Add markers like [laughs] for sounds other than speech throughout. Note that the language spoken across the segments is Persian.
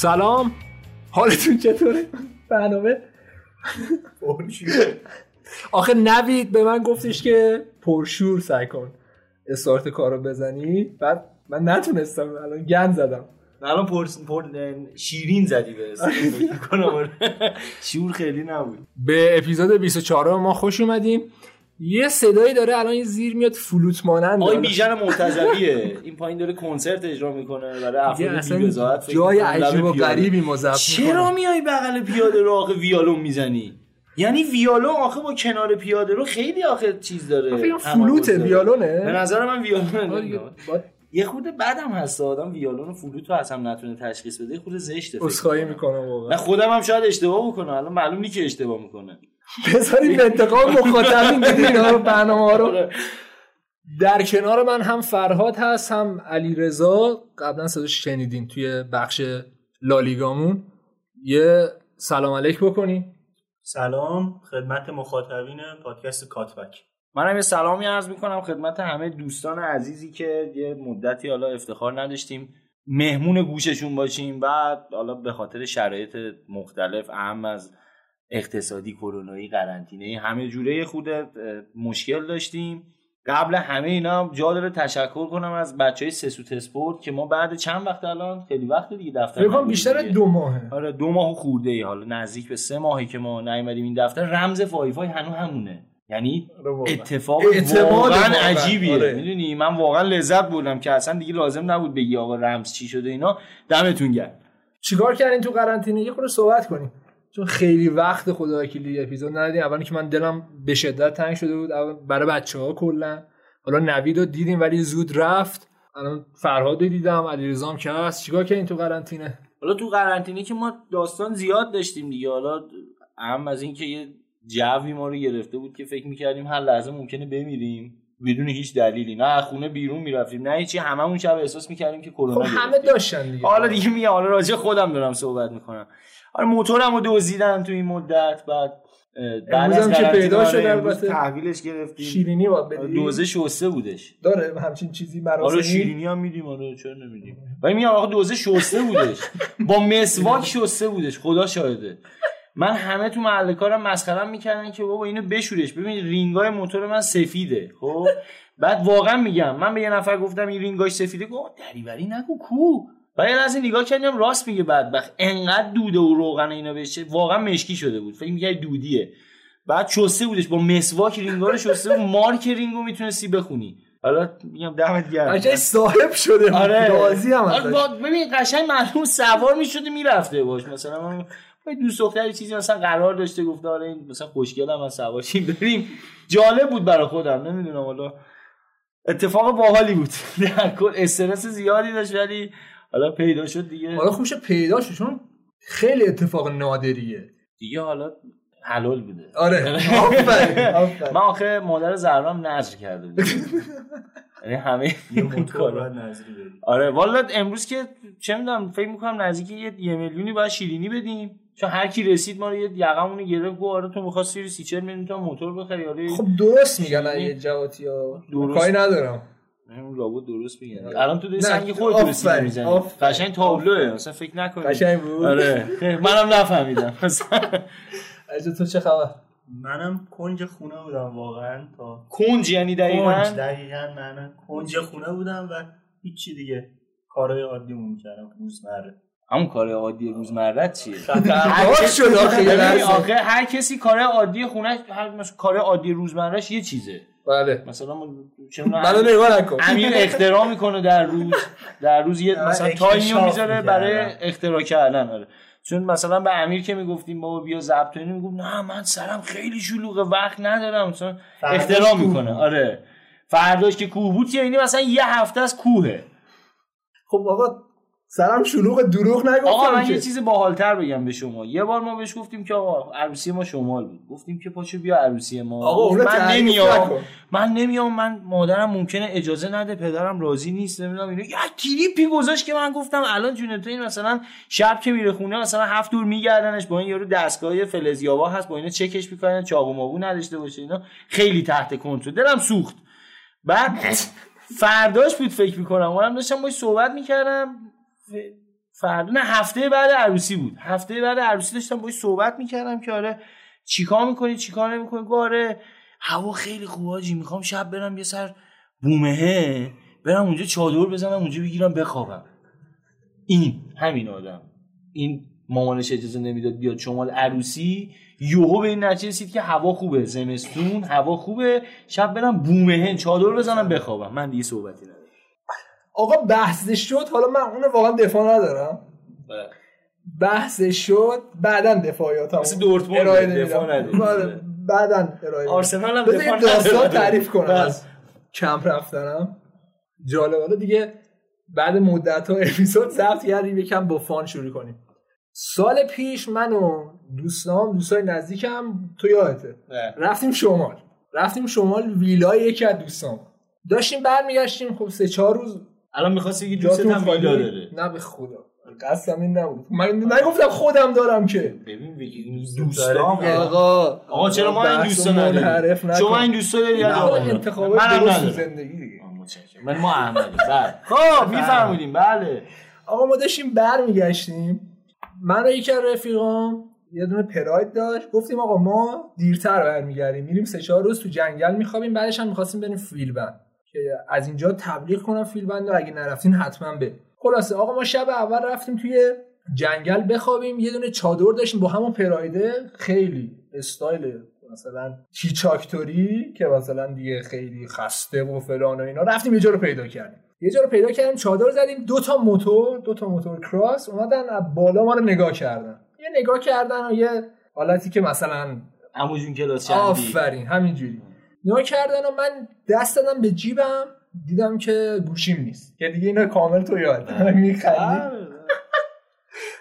سلام. حالتون چطوره؟ برنامه آخه نوید به من گفتش که پرشور سعی کن استارت کارو بزنی. بعد من نتونستم الان گند زدم. الان پر, پر شیرین زدی به شور خیلی نبود. به اپیزود 24 ما خوش اومدیم. یه صدایی داره الان یه زیر میاد فلوت مانند آقای بیژن [laughs] مرتضویه این پایین داره کنسرت اجرا می‌کنه. برای افراد بی‌وزاحت جای عجیب و غریبی ما چرا میای بغل پیاده رو آخه ویالون می‌زنی؟ یعنی ویالون آخه با کنار پیاده رو خیلی آخه چیز داره. فلوته ویالونه. به نظر من ویالونه. یه خود بعدم هست. آدم ویالون و فلوت رو اصلا نتونه تشخیص بده. خود زشته اسخایی می‌کنه واقعا. خودم هم شاید اشتباه بکنه الان معلوم نیست که اشتباه می‌کنه. بذارید انتقام [laughs] مخاطبین اینا رو برنامه رو. آره. در کنار من هم فرهاد هست هم علی رضا قبلا صداش شنیدین توی بخش لالیگامون. یه سلام علیک بکنی. سلام خدمت مخاطبین پادکست کاتبک. منم یه سلامی عرض می‌کنم خدمت همه دوستان عزیزی که یه مدتی حالا افتخار نداشتیم مهمون گوششون باشیم بعد حالا به خاطر شرایط مختلف اهم از اقتصادی کرونایی قرنطینه همه جوره خود مشکل داشتیم. قبل همه اینا جا داره تشکر کنم از بچه های سسوت اسپورت که ما بعد چند وقت الان خیلی وقت دیگه دفتر بیشتر دو ماهه. آره دو ماه خورده ای. حالا نزدیک به سه ماهی که ما نیومدیم این دفتر رمز فای فای هنو همونه. یعنی آره اتفاق واقعا. عجیبیه. آره. می‌دونی؟ من واقعا لذت بردم که اصلا دیگه لازم نبود بگی آقا رمز چی شده اینا. دمتون گرم. چیکار کردین تو قرنطینه؟ یه خورده صحبت کنیم. چون خیلی وقت خدا وکیلی اپیزود ندیدیم. اولی که من دلم به شدت تنگ شده بود. برای بچه ها کلا. حالا نوید رو دیدیم ولی زود رفت. الان فرهاد دیدم علیرضا که هست. چیکار کردین تو قرنطینه؟ حالا تو قرنطینه که ما داستان زیاد داشتیم دیگه. حالا اهم از اینکه یه جوی ما رو گرفته بود که فکر می‌کردیم هر لحظه ممکنه بمیریم. بدون هیچ دلیلی. نه خونه بیرون می‌رفتیم نه هیچی. هممون شب احساس می‌کردیم که کرونا خب همه داشتن دیگه. حالا دیگه میگم حالا راجع خودم دارم صحبت می‌کنم. آره موتورم رو دزدیدن تو این مدت بعد بعد از که پیدا شده البته تحویلش گرفتیم. شیرینی با بدی دوزه شسته بودش. داره همچین چیزی مراسمی. آره شیرینی هم میدیم آره چرا نمیدیم؟ ولی میگم آقا دوزه شسته بودش. با مسواک شسته بودش خدا شاهده. من همه تو محل کارم مسخرم می‌کردن که بابا اینو بشورش. ببین رینگای موتور من سفیده خب؟ بعد واقعا میگم من به یه نفر گفتم این رینگاش سفیده گفت دریوری نگو کو؟ بعد از این نگاه کردم راست میگه بدبخت. انقدر دوده و روغن اینا بشه واقعا مشکی شده بود. فکر میگه دودیه. بعد چسته بودش. با مسواک رینگا رو شسته و مارک رینگو می‌تونستی بخونی. حالا میگم دمت گرم. قشنگ صاحب شده آره. راضی هم آره ببین قشنگ معلوم سوار می‌شده می‌رفته باش مثلا من دوست دختری چیزی مثلا قرار داشته گفته آره این مثلا خوشگلم از سوارشیم بریم جالب بود برای خودم. نمی‌دونم حالا اتفاق باحالی بود. [laughs] در کل استرس زیادی داشت ولی حالا پیدا شد دیگه. حالا خوبش پیدا شد چون خیلی اتفاق نادریه. دیگه حالا حلال بوده. آره. من آخه مادر زهرام نظر کرده بود [laughs] یعنی همه آره والا امروز که چه می‌دونم فکر می‌کنم نزدیک یه, یه میلیونی باید شیرینی بدیم. چون هر کی رسید ما رو یه یقمونو گرفت گفت آره تو می‌خواستی سیری سی چل میلیون تا موتور بخری آره. خب درست میگن یه جواتی ها. کاری ندارم. همون لابد درست میگن الان تو داری سنگ خودت رسید می‌زنی قشنگ تابلوه مثلا فکر نکنی. قشنگ بود. آره. [laughs] منم نفهمیدم. [laughs] اجا تو چه خبر؟ منم کنج خونه بودم واقعا تا کنج یعنی دقیقاً؟ کنج دقیقاً من کنج خونه بودم و هیچی دیگه. کارهای عادی مون کردم روزمره. همون کار عادی روزمره چیه؟ خطرناک شد آخه هر کسی کار عادی خونه هر مثلا کار عادی روزمرهش یه چیزه. بله. مثلا منو نگاه نکن. امیر اختراع می‌کنه در روز در روز یه مثلا تایمیو می‌ذاره برای اختراع کردن آره. چون مثلا به امیر که می‌گفتیم بابا بیا ضبط کنیم می‌گفت نه من سرم خیلی شلوغه وقت ندارم. مثلا اختراع می‌کنه آره. فرداش که کوه بود یعنی مثلا یه هفته از کوهه. خب آقا سرم شلوغ دروغ نگفتم آقا من یه چیز باحالتر بگم به شما. یه بار ما بهش گفتیم که آقا عروسی ما شمال بود. گفتیم که پاشو بیا عروسی ما. آقا من نمیام. من نمیام. من مادرم ممکنه اجازه نده پدرم راضی نیست نمی‌دونم اینو یا کلیپی گذاشت که من گفتم الان جون تو این مثلا شب که میره خونه مثلا هفت دور میگردنش با این یارو دستگاه فلزیابا هست با اینا چکش می‌کنن چاقو مابو نداشته باشه اینا. خیلی تحت کنترل. دلم سوخت. بعد [laughs] فرداش بود فکر می‌کنم. منم داشتم باش صحبت می‌کردم. فردا نه هفته بعد عروسی بود. هفته بعد عروسی داشتم باش صحبت می‌کردم که آره چیکار می‌کنی چیکار نمی‌کنی؟ آره هوا خیلی خوبه آجی می‌خوام شب برم یه سر بومهه برم اونجا چادر بزنم اونجا بگیرم بخوابم. این همین آدم. این مامانش اجازه نمی‌داد بیاد. شمال عروسی یوهو به این نتیجه رسید که هوا خوبه زمستون هوا خوبه. شب برم بومهن چادر بزنم بخوابم. من دیگه صحبتی ندارم. آقا بحث شد حالا من اون واقعا دفاع ندارم بله. بحث شد بعدا دفاعیاتم مثل دورتموند دفاع. نداری. آره، بعدا ارائه. آرسنال هم دفاع داستان. تعریف کنم بله. از کمپ رفتنم جالب حالا دیگه بعد مدت ها اپیزود ضبط کردیم یکم با فان شروع کنیم سال پیش من و دوستام دوستای نزدیکم تو یادته بله. رفتیم شمال رفتیم شمال ویلای یکی از دوستام داشتیم برمیگشتیم خب سه چهار روز الان می‌خواست بگی دوست هم ویلا داره. نه به خدا. قصدم این نبود. من نگفتم خودم دارم که. ببین بگی دیگه. آقا آقا. چرا ما این دوستا نداریم. شما این دوستا داری یا؟ انتخابات درست تو ندارم. زندگی دیگه. آه، متشکرم. من ما احمدی. بله. خب میفرمودیم بله. آقا ما داشتیم برمیگشتیم. من و یکی از رفیقام یه دونه پراید داشت. گفتیم آقا ما دیرتر برمیگردیم. میریم سه چهار روز تو جنگل میخوابیم. بعدش هم می‌خواستیم بریم فیلبند که از اینجا تبلیغ کنم فیلبند اگه نرفتین حتما به خلاصه آقا ما شب اول رفتیم توی جنگل بخوابیم. یه دونه چادر داشتیم با همون پرایده خیلی استایل مثلا چیچاکتوری که مثلا دیگه خیلی خسته و فلان و اینا. رفتیم یه جا رو پیدا کردیم. یه جا رو پیدا کردیم چادر زدیم. دو تا موتور دو تا موتور کراس اومدن از بالا ما رو نگاه کردن. یه نگاه کردن و یه حالتی که مثلا عمو جون کلاس آفرین همینجوری. نگاه کردن و من دست دادم به جیبم دیدم که گوشیم نیست. که دیگه اینا کامل تو یاد میخندی. بله.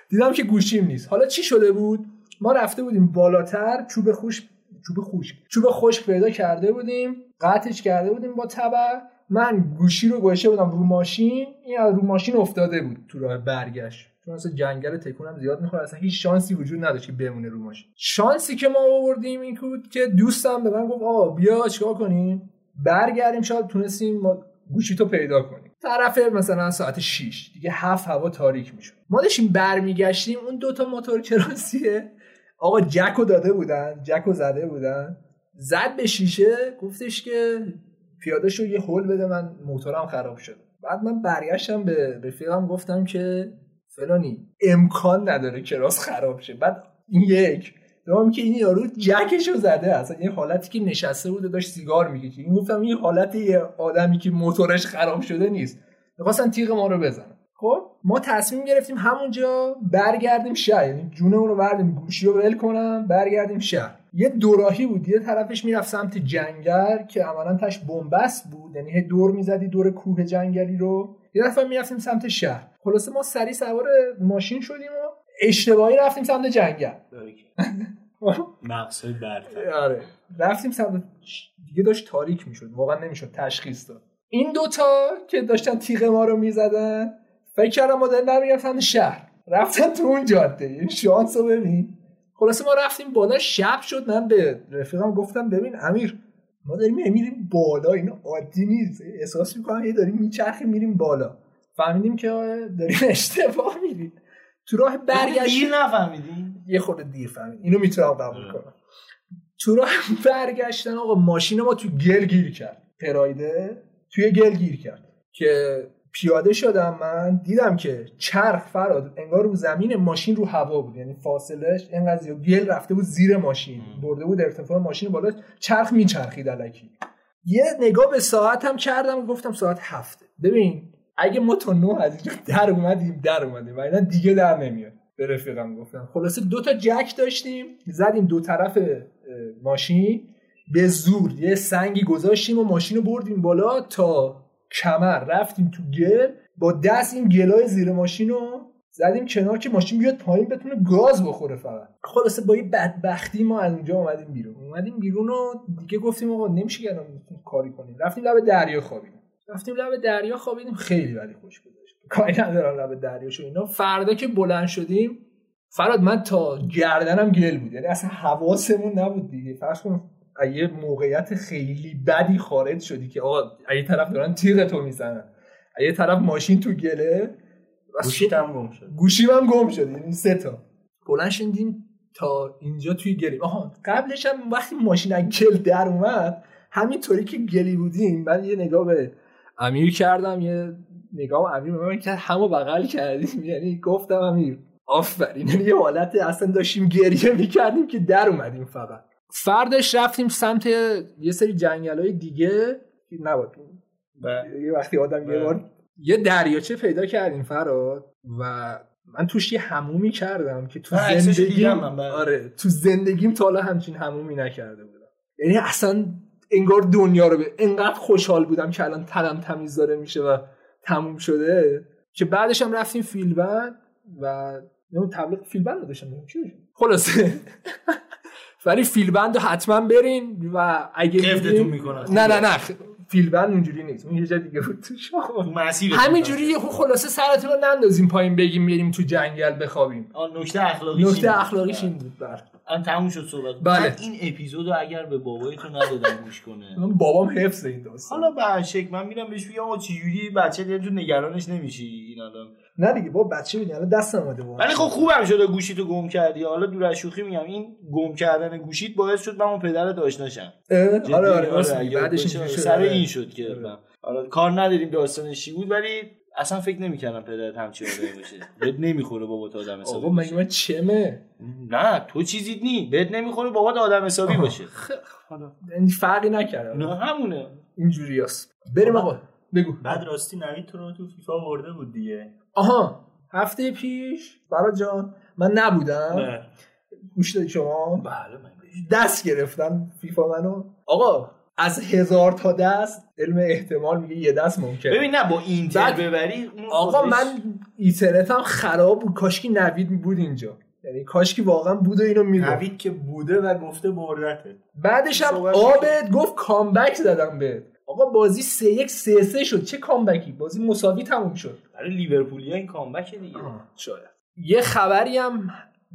دیدم که گوشیم نیست. حالا چی شده بود؟ ما رفته بودیم بالاتر چوب خوش چوب خشک. چوب خشک پیدا کرده بودیم قطعش کرده بودیم با تبر من گوشی رو گوشه بودم رو ماشین این رو ماشین افتاده بود تو راه برگشت. چون اصلا جنگل تکونم زیاد می‌خوره. اصلا هیچ شانسی وجود نداشت که بمونه رو ماشین. شانسی که ما آوردیم این بود که دوستم به من گفت آقا بیا چیکار کنیم؟ برگردیم شاید تونستیم ما گوشی تو پیدا کنیم. طرف مثلا ساعت 6 دیگه هفت هوا تاریک می‌شد. ما داشتیم برمیگشتیم اون دوتا موتور کراسیه آقا جکو داده بودن جکو زده بودن. زد به شیشه گفتش که پیاده شو یه هول بده من موتورم خراب شد. بعد من برگشتم به رفیقم گفتم که فلانی امکان نداره کراس خراب شه. بعد این یک. دوم که این یارو جکشو زده. اصلا یه حالتی که نشسته بود و داشت سیگار می‌کشید. این گفتم این حالت یه آدمی که موتورش خراب شده نیست. می‌خواستن تیغ ما رو بزنن. خب ما تصمیم گرفتیم همونجا برگردیم شهر. یعنی جونمون رو بردیم گوشی رو ول کنم برگردیم شهر. یه دوراهی بود. یه طرفش می‌رفت سمت جنگل که عملا تاش بنبست بود. یعنی دور می‌زدی دور کوه جنگلی رو. یه دفعه می‌رفتیم سمت شهر. خلاصه ما سری سوار ماشین شدیم و اشتباهی رفتیم سمت جنگل. [laughs] مقصد برتر. آره. رفتیم سمت دیگه داشت تاریک می‌شد. واقعا نمی‌شد. تشخیص داد. این دوتا که داشتن تیغ ما رو می‌زدن فکر کردم ما سمت شهر. رفتن تو اون جاده. این شانس رو ببین. خلاصه ما رفتیم بالا شب شد من به رفیقم گفتم ببین امیر ما داریم میریم بالا این عادی نیست. احساس می‌کنم یه داریم میچرخیم میریم بالا. فهمیدیم که داریم [laughs] اشتباه میریم. تو راه برگشت دیر نفهمیدی یه خورده دیر فهمید اینو می‌تونم قبول کنم. تو راه برگشتن آقا ماشین ما تو گل گیر کرد. پرایده توی گل گیر کرد. که پیاده شدم من دیدم که چرخ فراد انگار رو زمین ماشین رو هوا بود. یعنی فاصلش اینقدر زیاد گل رفته بود زیر ماشین برده بود ارتفاع ماشین بالا چرخ میچرخید الکی. یه نگاه به ساعتم کردم و گفتم ساعت هفته. ببین اگه ما تا نه از اینجا در اومدیم در اومدیم و دیگه در نمیاد. به رفیقم گفتم. خلاصه دو تا جک داشتیم زدیم دو طرف ماشین. به زور یه سنگی گذاشتیم و ماشین رو بردیم بالا تا کمر. رفتیم تو گل با دست این گلای زیر ماشین رو زدیم کنار که ماشین بیاد پایین بتونه گاز بخوره فقط. خلاصه با یه بدبختی ما از اونجا اومدیم بیرون. اومدیم بیرون و دیگه گفتیم آقا نمیشه که کاری کنیم. رفتیم لب دریا خوابیدیم. رفتیم لب دریا خوابیدیم خیلی ولی خوش گذشت. کاری ندارم لب دریا شو اینا. فردا که بلند شدیم فراد من تا گردنم گل بود. یعنی اصلا حواسمون نبود دیگه. فرض کن یه موقعیت خیلی بدی خارج شدی که آقا از یه طرف دارن تیغ تو می‌زنن. از یه طرف ماشین تو گله. گوشیت هم گم شد. گوشیم هم گم شد. یعنی سه تا. بلند شدیم تا اینجا توی گلی آها قبلش هم وقتی ماشین از گل در اومد همینطوری که گلی بودیم من یه نگاه به امیر کردم یه نگاه امیر به من کرد همو بغل کردیم. [laughs] یعنی گفتم امیر آفرین. یعنی یه حالت اصلا داشتیم گریه می‌کردیم که در اومدیم فقط. فردش رفتیم سمت یه سری جنگل های دیگه که نباید یه وقتی آدم یه بله. بار یه دریاچه پیدا کردیم فراد و من توش یه همومی کردم که تو عکسشو زندگیم بله. آره تو زندگیم تا حالا همچین همومی نکرده بودم یعنی اصلا انگار دنیا رو به انقدر خوشحال بودم که الان تنم تمیز داره میشه و تموم شده که بعدش هم رفتیم فیلبند و نمی‌دونم تبلیغ فیلبند رو داشتم. خلاصه [laughs] ولی فیلبند رو حتما برین و اگه می‌رین- می‌کنن. نه نه نه فیلبند اونجوری نیست. اون یه جا دیگه بود. تو مسیر همینجوری یه خب خلاصه سرتون رو نندازیم پایین بگیم بریم تو جنگل بخوابیم. نکته اخلاقی نکته اخلاقیش این بود هم تموم شد صحبت بله. من این اپیزودو اگر به بابایتون ندادم گوش کنه من بابام حفظ این داستان حالا به شکل من میرم بهش میگم آقا چجوری بچه دیگه تو نگرانش نمیشی این الان نه دیگه با بچه بودی الان دست اومده بود ولی خب خوبم شده گوشیتو گم کردی حالا دور از شوخی میگم این گم کردن گوشیت باعث شد من اون پدرت آشناشم اه؟ آره آره راست اگه میگی. بعدش باشه، اینجوری شد سر آره. این شد که حالا کار نداریم داستانش چی بود ولی اصلا فکر نمی‌کردم پدرت همچین آدمی باشه. بهت نمی‌خوره بابا تو آدم حسابی آقا باشه. مگه من چمه؟ نه تو چیزیت نی. بهت نمی‌خوره بابا آدم حسابی باشه. این فرقی نکردم نه همونه. اینجوری هست. بریم آقا بگو. بعد راستی نوید تو رو تو فیفا برده بود دیگه. آها هفته پیش. برا جان من نبودم. گوش شما؟ بله من دست گرفتن فیفا منو. آقا از هزار تا دست علم احتمال میگه یه دست ممکنه. ببین نه با اینتر ببری آقا خودش- من اینترنتم خراب بود. کاشکی نوید بود اینجا. یعنی کاشکی واقعا بود و اینو می‌گفت. نوید که بوده و گفته بردته بعدش هم آبت گفت کامبک زدم بهت. آقا بازی سه یک سه سه شد. چه کامبکی؟ بازی مساوی تموم شد. برای لیورپولیا این کامبک دیگه. شاید. یه خبری هم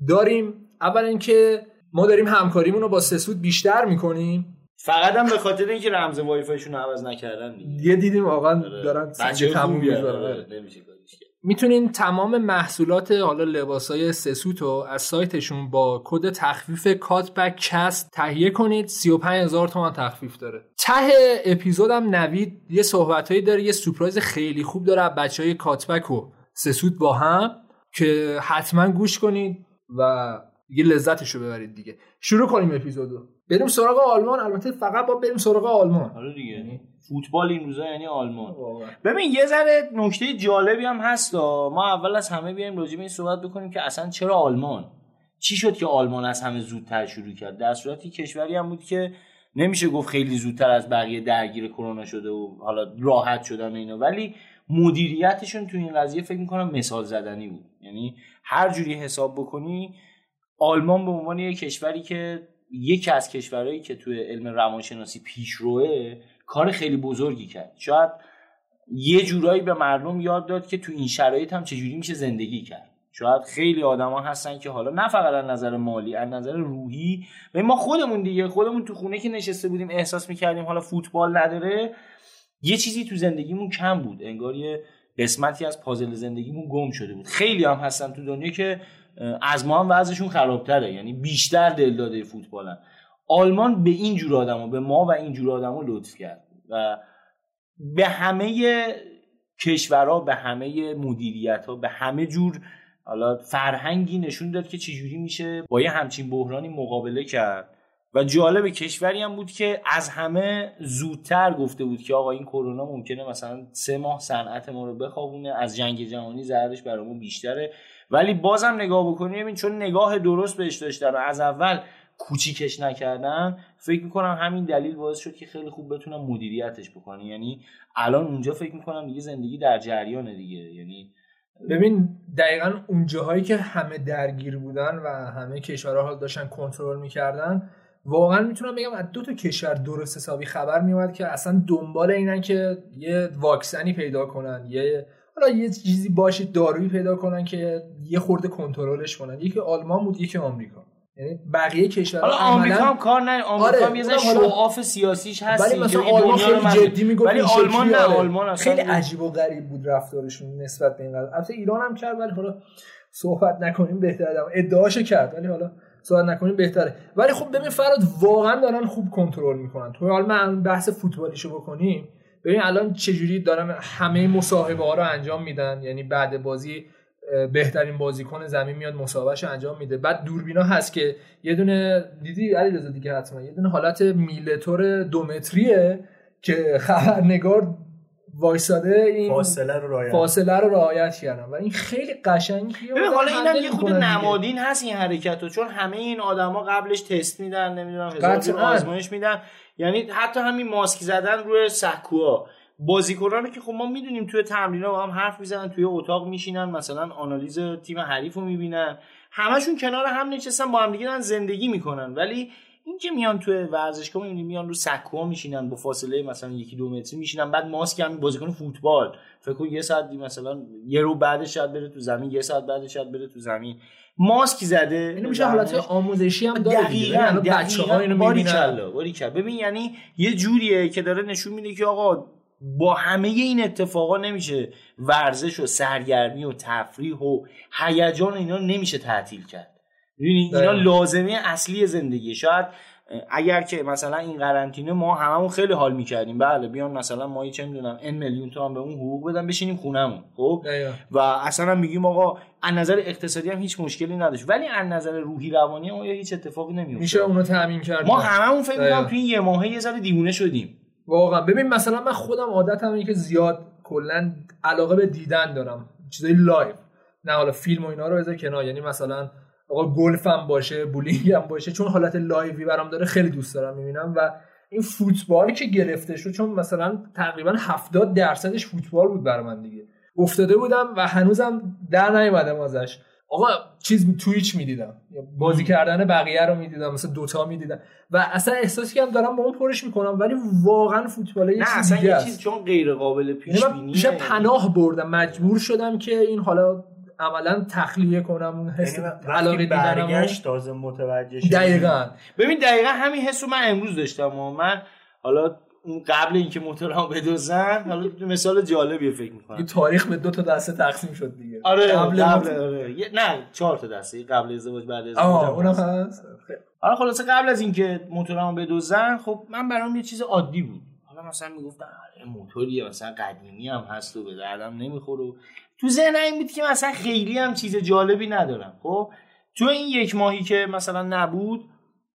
داریم. اول اینکه ما داریم همکاریمون رو با سسوت بیشتر می‌کنیم. فقط هم به خاطر اینکه رمز وای فایشون عوض نکردن دیگه. یه دیدیم واقعا آره. دارن سنگ تموم می‌ذارن. آره، نمیشه کاریش کرد. می‌تونین تمام محصولات حالا لباسای سسوت رو از سایتشون با کد تخفیف کاتبک کست تهیه کنید. 35000 تومان تخفیف داره. ته اپیزودم نوید یه صحبتهایی داره یه سورپرایز خیلی خوب داره. از بچه های کاتبک و سسوت با هم که حتما گوش کنید و یه لذتش رو ببرید دیگه. شروع کنیم اپیزودو. بریم سراغ آلمان. البته فقط با بریم سراغ آلمان. آره دیگه. فوتبال این روزا یعنی آلمان. واقعا. ببین یه ذره نکته جالبی هم هست. ما اول از همه بیایم راجع به این صحبت بکنیم که اصلا چرا آلمان؟ چی شد که آلمان از همه زودتر شروع کرد؟ در صورتی کشوری هم بود که نمیشه گفت خیلی زودتر از بقیه درگیر کرونا شده و حالا راحت شدن اینا. ولی مدیریتشون تو این قضیه فکر می‌کنم مثال زدنی بود. یعنی هر جوری حساب بکنی آلمان به عنوان یک کشوری که یکی از کشورهایی که توی علم روانشناسی پیشروه کار خیلی بزرگی کرد. شاید یه جورایی به مردم یاد داد که تو این شرایط هم چجوری میشه زندگی کرد. شاید خیلی آدما هستن که حالا نه فقط از نظر مالی از نظر روحی و ما خودمون دیگه خودمون تو خونه که نشسته بودیم احساس می‌کردیم حالا فوتبال نداره. یه چیزی تو زندگیمون کم بود. انگار یه قسمتی از پازل زندگیمون گم شده بود. خیلی هم هستن تو دنیا که از ما هم وضعشون خرابتره. یعنی بیشتر دل داده فوتبالن. آلمان به این جور آدما به ما و این جور آدما لطف کرد. و به همه کشورها به همه مدیریت ها به همه جور حالا فرهنگی نشون داد که چجوری میشه با یه همچین بحرانی مقابله کرد. و جالب کشوری هم بود که از همه زودتر گفته بود که آقا این کرونا ممکنه مثلا سه ماه صنعت ما رو بخوابونه از جنگ جهانی ضررش برامون بیشتره. ولی بازم نگاه بکنیم ببین چون نگاه درست بهش داشتن و از اول کوچیکش نکردن فکر می‌کنم همین دلیل باعث شد که خیلی خوب بتونن مدیریتش بکنن. یعنی الان اونجا فکر می‌کنم دیگه زندگی در جریانه دیگه. یعنی ببین دقیقا اون جاهایی که همه درگیر بودن و همه کشورها حال داشتن کنترل می‌کردن واقعا می‌تونم بگم از دو تا کشور درست حسابی خبر میومد که اصلا دنبال اینن که یه واکسنی پیدا کنن یه حالا یه چیزی باشه دارویی پیدا کنن که یه خورده کنترلش کنن. یکی آلمان بود یکی آمریکا. یعنی بقیه کشورها حالا آمریکا هم کار نه آمریکا آره، هم یه حالا- شوآف سیاسیش هست ولی مثلا آلمان خیلی جدی می‌گفت ولی آلمان نه آره. آلمان اصلا خیلی عجیب و غریب بود رفتارشون نسبت به این قضیه. البته ایران هم کرد ولی حالا صحبت نکنیم بهتره. ادعاشو کرد ولی حالا صحبت نکنیم بهتره. ولی خب ببین فراد واقعا دارن خوب کنترل می‌کنن. تو حال من بحث فوتبالیشو بکنیم. ببین الان چجوری دارن همه مصاحبه ها رو انجام میدن؟ یعنی بعد بازی بهترین بازیکن زمین میاد مصاحبهش انجام میده. بعد دوربینا هست که یه دونه دیدی علیرضا دیگه حتما یه دونه حالت میلتور دومتریه که [laughs] خبرنگار وایساده این فاصله رو رعایت فاصله رو رعایت کردن و این خیلی قشنگیه ببین و حالا اینم یه خود. نمادین هست این حرکت رو چون همه این آدما قبلش تست میدن نمی‌دونم هزار. آزمایش میدن. یعنی حتی همین ماسک زدن روی سکوها. بازیکنان که خب ما می‌دونیم توی تمرین با هم حرف می‌زنن توی اتاق میشینن مثلا آنالیز تیم حریف رو می‌بینن. همشون کنار هم نشستن با هم دیگه دارن زندگی می‌کنن. ولی این که میان توی ورزشگاه می‌بینیم میان رو سکوها میشینن با فاصله مثلا یکی دو متری میشینن بعد ماسک هم بازیکن فوتبال. فکر کن یه ساعت دی- مثلا یه رو بعدش شاید بره تو زمین یه ساعت بعدش شاید بره تو زمین. ماسک زده اینو میشه حالت آموزشی هم داره دیگه. دقیقاً بچه ها دقیقاً اینو می‌بینن. ببین یعنی یه جوریه که داره نشون میده که آقا با همه این اتفاقا نمیشه ورزش و سرگرمی و تفریح و هیجان اینا نمیشه تعطیل کرد. ببینی اینا. لازمه اصلی زندگی. شاید اگر که مثلا این قرنطینه ما هممون خیلی حال می‌کردیم. بله بیان مثلا ما چه می‌دونم ان میلیون تومن به اون حقوق بدن بشینیم خونمون خب. و اصلا هم میگیم آقا از نظر اقتصادی هم هیچ مشکلی نداشت. ولی از نظر روحی روانی آیا هیچ اتفاقی نمیفته میشه اونو تامین کرد؟ ما هممون فکر. می‌کنم تو این یه ماهه یه ذره دیوونه شدیم. واقعا. ببین مثلا من خودم عادتم اینه که زیاد کلا علاقه به دیدن دارم. چیزای live. نه حالا فیلم و اینا رو بذار کنار. یعنی مثلا آقا گلف هم باشه بولینگ هم باشه چون حالت live ی برام داره خیلی دوست دارم می‌بینم و این فوتبالی که گرفته شد چون مثلا تقریبا 70 درصدش فوتبال بود برای من دیگه. افتاده بودم و هنوزم در نیومدم ازش. آقا چیز تویچ می‌دیدم بازی کردن بقیه رو می‌دیدم مثلا دوتا می‌دیدم. و اصلا احساسی که هم دارم با اون پرش می‌کنم ولی واقعا فوتبال یه چیز اصلا دیگه یه. چیز چون غیر قابل یعنی پیش بینیه بیشتر پناه بردم مجبور شدم که این حالا عملا تخلیه کنم اون حس یعنی علاقه برگشت تازه متوجه شد دقیقا. ببین دقیقا همین حس رو من امروز داشتم و من حالا اون قبل اینکه موتورم بدوزن حالا مثال جالبیه فکر این می‌کنم تاریخ به دو تا دسته تقسیم شد دیگه. آره قبل قبل, آره. نه چهار تا دسته قبل ازدواج بعد ازدواج آه هم اونم هست. هست خیلی. حالا خلاصه قبل از اینکه موتورمو بدوزن خب من برام یه چیز عادی بود. حالا مثلا می‌گفتن آره موتوریه مثلا قدیمی هم هست و به دردم نمی‌خوره و تو ذهنم این بود که مثلا خیلی هم چیز جالبی ندارم خب؟ تو این یک ماهی که مثلا نبود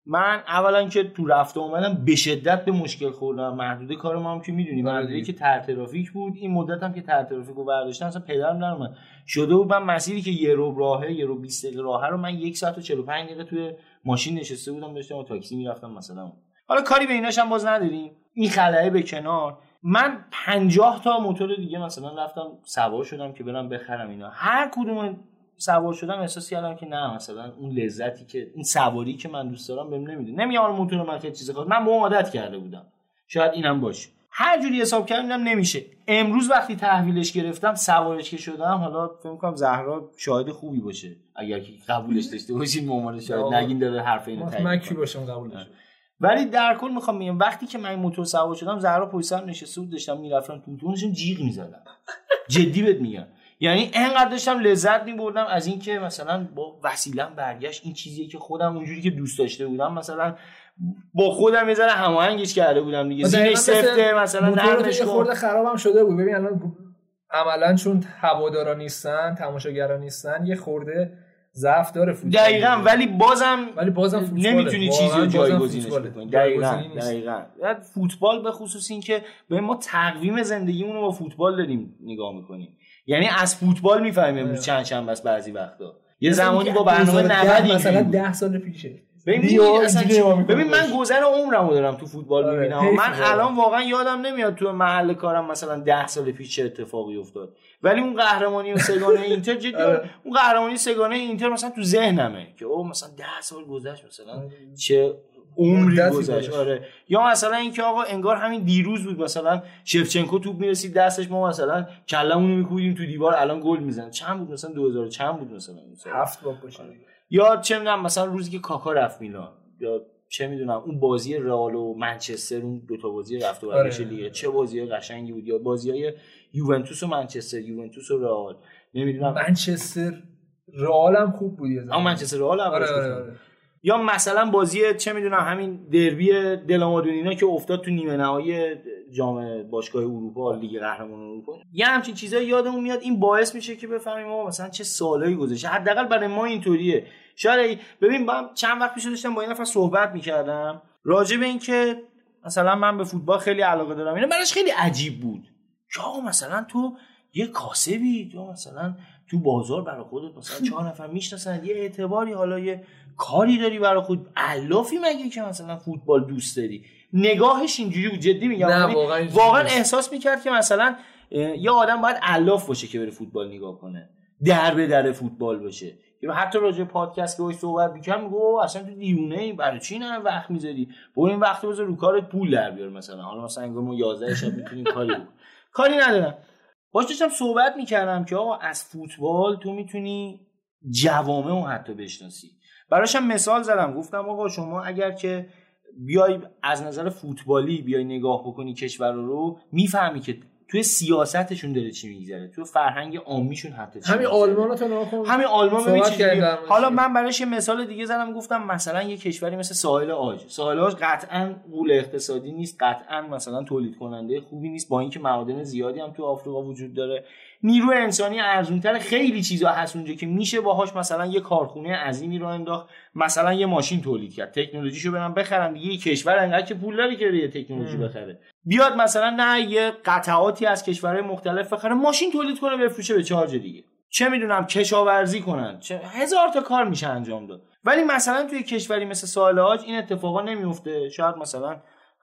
من اولا که تو رفته اومدم به شدت به مشکل خوردم. محدوده کار ما هم که می‌دونیم آره محدوده. که تر ترافیک بود. این مدت هم که تر ترافیک رو برداشتم اصلا پدرم در اومد. شده بود من مسیری که یه رو راهه یه رو 20 دقیقه راهه رو من یک ساعت و 45 دقیقه توی ماشین نشسته بودم داشتم با تاکسی می‌رفتم مثلا. حالا کاری به ایناش هم باز نداریم. این خلاه به کنار. من 50 تا موتور دیگه مثلا رفتم سوار شدم که برم بخرم اینا. هر کدوم سوار شدم احساس کردم که نه مثلا اون لذتی که اون سواری که من دوست دارم بهم نمیده. نمیام موتور من خیلی چیز خاص من به عادت کرده بودم. شاید اینم باشه. هر جوری حساب کردم نمیشه. امروز وقتی تحویلش گرفتم سوارش که شدم حالا فکر می‌کنم زهرا شاهد خوبی باشه. اگر که قبولش داشته باشین مامان شاید. نگین داره حرف اینو من. کی باشم قبول ولی در کل می‌خوام بگم وقتی که من این موتور سوار شدم زهرا پشت سرم نشسته بود داشتم می‌رفتم تو اتوبوسشون جیغ می‌زدم. جدی بهت میگم. یعنی انقدر داشتم لذت میبردم از اینکه مثلا با وسیلم برگشت. این چیزیه که خودم اونجوری که دوست داشته بودم مثلا با خودم یه ذره هماهنگش کرده بودم دیگه. زیرش سفته مثلا نرمش خورده خرابم شده بود. ببین الان عملا چون هوادارا نیستن تماشاگرا نیستن یه خورده ضعف داره فوتبال دقیقا ولی بازم ولی بازم فوتباله. نمی‌تونی چیزی رو جایگزینش. بکنی دقیقا. دقیقا بعد فوتبال به خصوص این که به ما تقویم زندگیمون رو با فوتبال داریم نگاه می‌کنیم یعنی از فوتبال می‌فهمیم امروز چند شنبه است بعضی وقتا یه زمانی با برنامه 90 اینجوری مثلا بود. 10 سال پیشه ببین ببین من. گذر عمرمو دارم تو فوتبال آره، می‌بینم من. الان واقعا یادم نمیاد تو محل کارم مثلا ده سال پیش چه اتفاقی افتاد ولی اون قهرمانی و سگانه [laughs] اینتر جدی آره. اون قهرمانی سگانه اینتر مثلا تو ذهنمه که او مثلا ده سال گذشت مثلا چه عمری گذشت. آره یا مثلا اینکه آقا انگار همین دیروز بود مثلا شفچنکو توپ می‌رسید دستش ما مثلا کلمونو میکوبیدیم تو دیوار الان گل می‌زنه چند بود مثلا 2000 چند بود مثلا؟ هفت باشه یا چه می‌دونم مثلا روزی که کاکا رفت میلان یا چه می‌دونم اون بازی رئال و منچستر اون دو تا بازی رفت و برگشت آره. لیگ چه بازی قشنگی بود یا بازی های یوونتوس و منچستر یوونتوس و رئال نمی‌دونم منچستر رئال هم خوب بود. اما منچستر رئال آره اولش آره. آره یا مثلا بازی چه می‌دونم همین دربی دلامادونینا که افتاد تو نیمه نهایی جام باشگاه اروپا لیگ قهرمانان اروپا. یه همچین چیزایی یادمون میاد. این باعث میشه که بفهمیم ما مثلا چه سالایی گذشته. حداقل برای ما اینطوریه شاید ببین با چند وقت پیش داشتم با این نفر صحبت می‌کردم. راجع به اینکه مثلا من به فوتبال خیلی علاقه دارم. اینا براش خیلی عجیب بود. که مثلا تو یه کاسبی تو مثلا تو بازار برای خودت مثلا چهار نفر می‌شناسن. یه اعتباری حالا یه کاری داری برای خود؟ علافی مگه که مثلا فوتبال دوست داری؟ نگاهش اینجوری بود جدی میگم. یعنی واقعا واقعا. احساس می‌کرد که مثلا یه آدم باید علاف باشه که بره فوتبال نگاه کنه. در به در فوتبال باشه. که حتی راجع به پادکست که باهاش صحبت می‌کنم میگه "اوه، اصلا تو دیوونه ای برای چی نه وقت می‌ذاری؟ برو این وقت بذار رو کارت پول در بیار مثلا. حالا مثلا انگار ما 11 شب می‌تونیم [laughs] کاری بکنیم. کاری ندارم. باش داشتم صحبت می‌کردم که آقا از فوتبال تو می‌تونی جوامع رو حتی بشناسی. براشم مثال زدم گفتم آقا شما اگر که بیای از نظر فوتبالی بیای نگاه بکنی کشور رو می‌فهمی که توی سیاستشون داره چی میگذره توی فرهنگ عامیشون حتی چی همین. آلمان رو همین آلمان ببین. حالا من براش یه مثال دیگه زدم گفتم مثلا یه کشوری مثل ساحل آج ساحل آج قطعا قول اقتصادی نیست قطعا مثلا تولید کننده خوبی نیست با اینکه معادن زیادی هم تو آفریقا وجود داره نیرو انسانی ارزونتر خیلی چیزا هست اونجا که میشه باهاش مثلا یه کارخونه عظیمی رو انداخت مثلا یه ماشین تولید کرد. تکنولوژیشو برن بخرن دیگه یه کشور انقدر که پول داره که یه تکنولوژی بخره. بیاد مثلا نه یه قطعاتی از کشورهای مختلف بخره ماشین تولید کنه بفروشه به چهار جا دیگه. چه می‌دونم کشاورزی کنن. چه هزار تا کار میشه انجام داد. ولی مثلا توی کشوری مثل ساحل آج این اتفاقا نمیفته شاید مثلا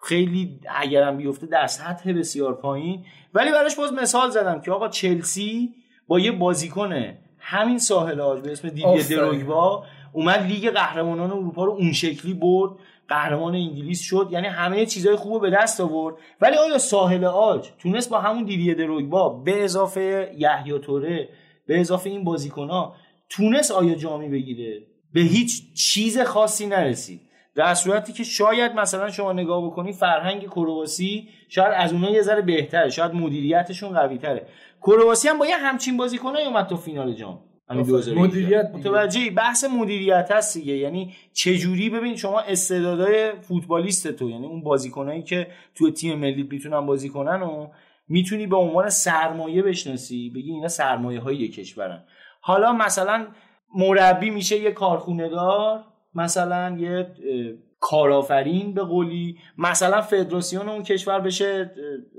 خیلی اگرم بیفته در سطح بسیار پایین. ولی براش باز مثال زدم که آقا چلسی با یه بازیکن همین ساحل آج به اسم آفرین. دروگبا اومد لیگ قهرمانان اروپا رو اون شکلی برد. قهرمان انگلیس شد. یعنی همه چیزای خوب رو به دست آورد. ولی آیا ساحل آج تونست با همون دیدیه دروگبا به اضافه یحیی توره به اضافه این بازیکن‌ها تونست آیا جامی بگیره؟ به هیچ چیز خاصی نرسید. در صورتی که شاید مثلا شما نگاه بکنی فرهنگ کرواسی شاید از اونها یه ذره بهتره شاید مدیریتشون قوی تره کرواسی هم با یه همچین بازیکنایی اومد تا فینال جام همین آفرین. 2018. مدیریت دیگه. متوجهی بحث مدیریت هست دیگه یعنی چجوری ببین شما استعدادهای فوتبالیست تو یعنی اون بازیکنایی که توی تیم ملی می‌تونن بازی کنن و می‌تونی به عنوان سرمایه بشناسی بگی اینا سرمایه های کشورن حالا مثلا مربی میشه یه کارخونه دار مثلا یه کارآفرین به قولی مثلا فدراسیون اون کشور بشه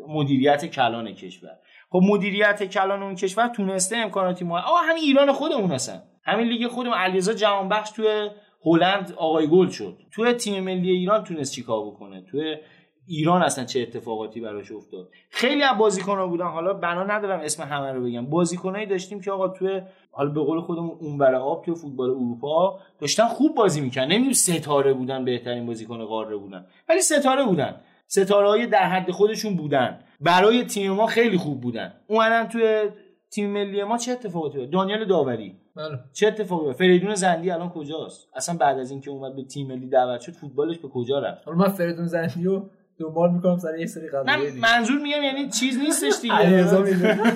مدیریت کلان کشور. خب مدیریت کلان اون کشور تونسته امکاناتی ما آقا همین ایران خودمون هستن. همین لیگ خودمون. علیرضا جهانبخش توی هلند آقای گل شد. توی تیم ملی ایران تونست چیکار بکنه؟ توی ایران اصلا چه اتفاقاتی براش افتاد. خیلی از بازیکن‌ها بودن. حالا بنا ندارم اسم همه رو بگم. بازیکنایی داشتیم که آقا توی حالا به قول خودمون اونور آب توی فوتبال اروپا داشتن خوب بازی می‌کنن نمی‌دونم ستاره بودن بهترین بازیکن قاره بودن. ولی ستاره بودن. ستاره های در حد خودشون بودن. برای تیم ما خیلی خوب بودن. اومدن توی تیم ملی ما چه اتفاقاتی افتاد؟ دانیال داوری. بله. چه اتفاقی افتاد؟ فریدون زندی الان کجاست؟ اصلا بعد از اینکه اومد به تیم ملی دعوت شد فوتبالش به کجا رفت؟ حالا من فریدون زندی رو دنبال می‌کنم سر یه سری نه قضیه دیگه. منظور میگم یعنی چیز نیستش دیگه. علیرضا [laughs] می‌دونه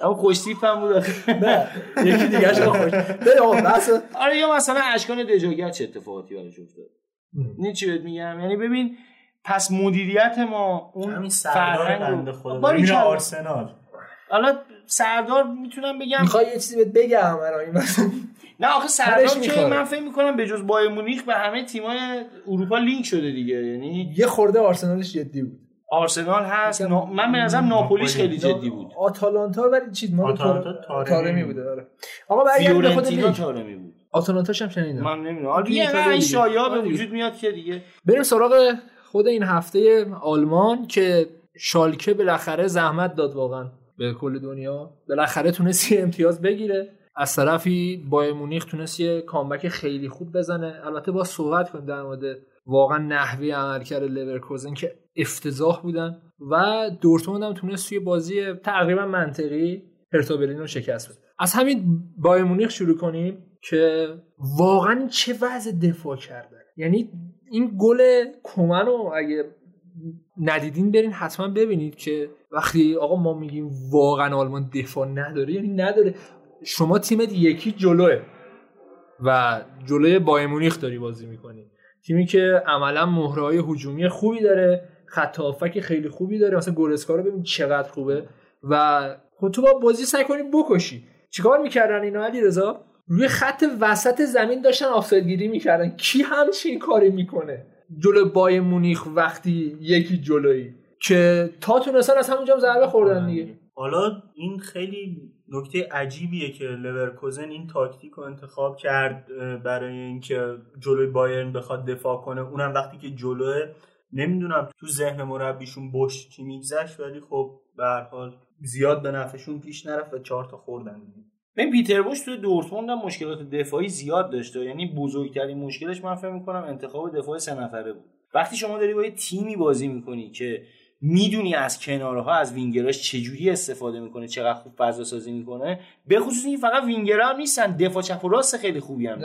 اما خوشتیپ هم بود. نه یکی دیگه شو خوش. آره یا مثلا اشکان دژاگر چه اتفاقاتی براش افتاد این چی بهت میگم؟ یعنی ببین پس مدیریت ما اون فرهنگ بنده خدا. آرسنال. حالا سردار می‌تونم بگم می‌خوای یه چیزی بهت بگم الان این مثلا نه آخه سردار که. من فکر می‌کنم به جز بایر مونیخ به همه تیمای اروپا لینک شده دیگه یعنی یه خورده آرسنالش جدی بود آرسنال هست نا... من به نظرم ناپولیش ناپولی. خیلی جدی بود آتالانتا ولی چیز ما آتالانتا تارمی تارمی بود. بوده آره آقا برگردیم تارمی بود آتالانتاش هم شنیدم من نمی‌دونم آره یه این. شایعه به آره. وجود میاد که دیگه بریم سراغ خود این هفته آلمان که شالکه بالاخره زحمت داد واقعا به کل دنیا بالاخره تونست یه امتیاز بگیره از طرفی بایر مونیخ تونست یه کامبک خیلی خوب بزنه. البته با صحبت کنیم در مورد واقعا نحوه عملکرد لورکوزن که افتضاح بودن و دورتموند هم تونست توی بازی تقریبا منطقی هرتا رو شکست بده. از همین بایر مونیخ شروع کنیم که واقعا چه وضع دفاع کردن یعنی این گل کومنو اگه ندیدین برین حتما ببینید که وقتی آقا ما میگیم واقعا آلمان دفاع نداره یعنی نداره. شما تیمت یکی جلوه و جلوی بایر مونیخ داری بازی می‌کنی. تیمی که عملا مهره های هجومی خوبی داره خط خیلی خوبی داره. مثلا گورسکا رو ببین چقدر خوبه و خب تو با بازی سعی کنی بکشی. چیکار می‌کردن اینا علی رضا روی خط وسط زمین داشتن آفساید گیری می‌کردن. کی همچین کاری می‌کنه؟ جلو بای مونیخ وقتی یکی جلویی که تا تونستن از همونجا ضربه خوردن دیگه. حالا این خیلی نکته عجیبیه که لورکوزن این تاکتیک رو انتخاب کرد برای اینکه جلوی بایرن بخواد دفاع کنه. اونم وقتی که جلوه نمی‌دونم تو ذهن مربیشون بش چی میگذشت ولی خب به حال زیاد به نفعشون پیش نرفت و چهار تا خوردن. این پیتر بوش تو دورتموند هم مشکلات دفاعی زیاد داشته یعنی بزرگترین مشکلش من فکر می‌کنم انتخاب دفاع سه نفره بود. وقتی شما داری با یه تیمی بازی می‌کنی که می‌دونی از کنارها از وینگراش چجوری استفاده می‌کنه چقدر خوب فضا سازی می‌کنه. به خصوص این فقط وینگرها هم نیستن دفاع چپ و راست خیلی خوبی هم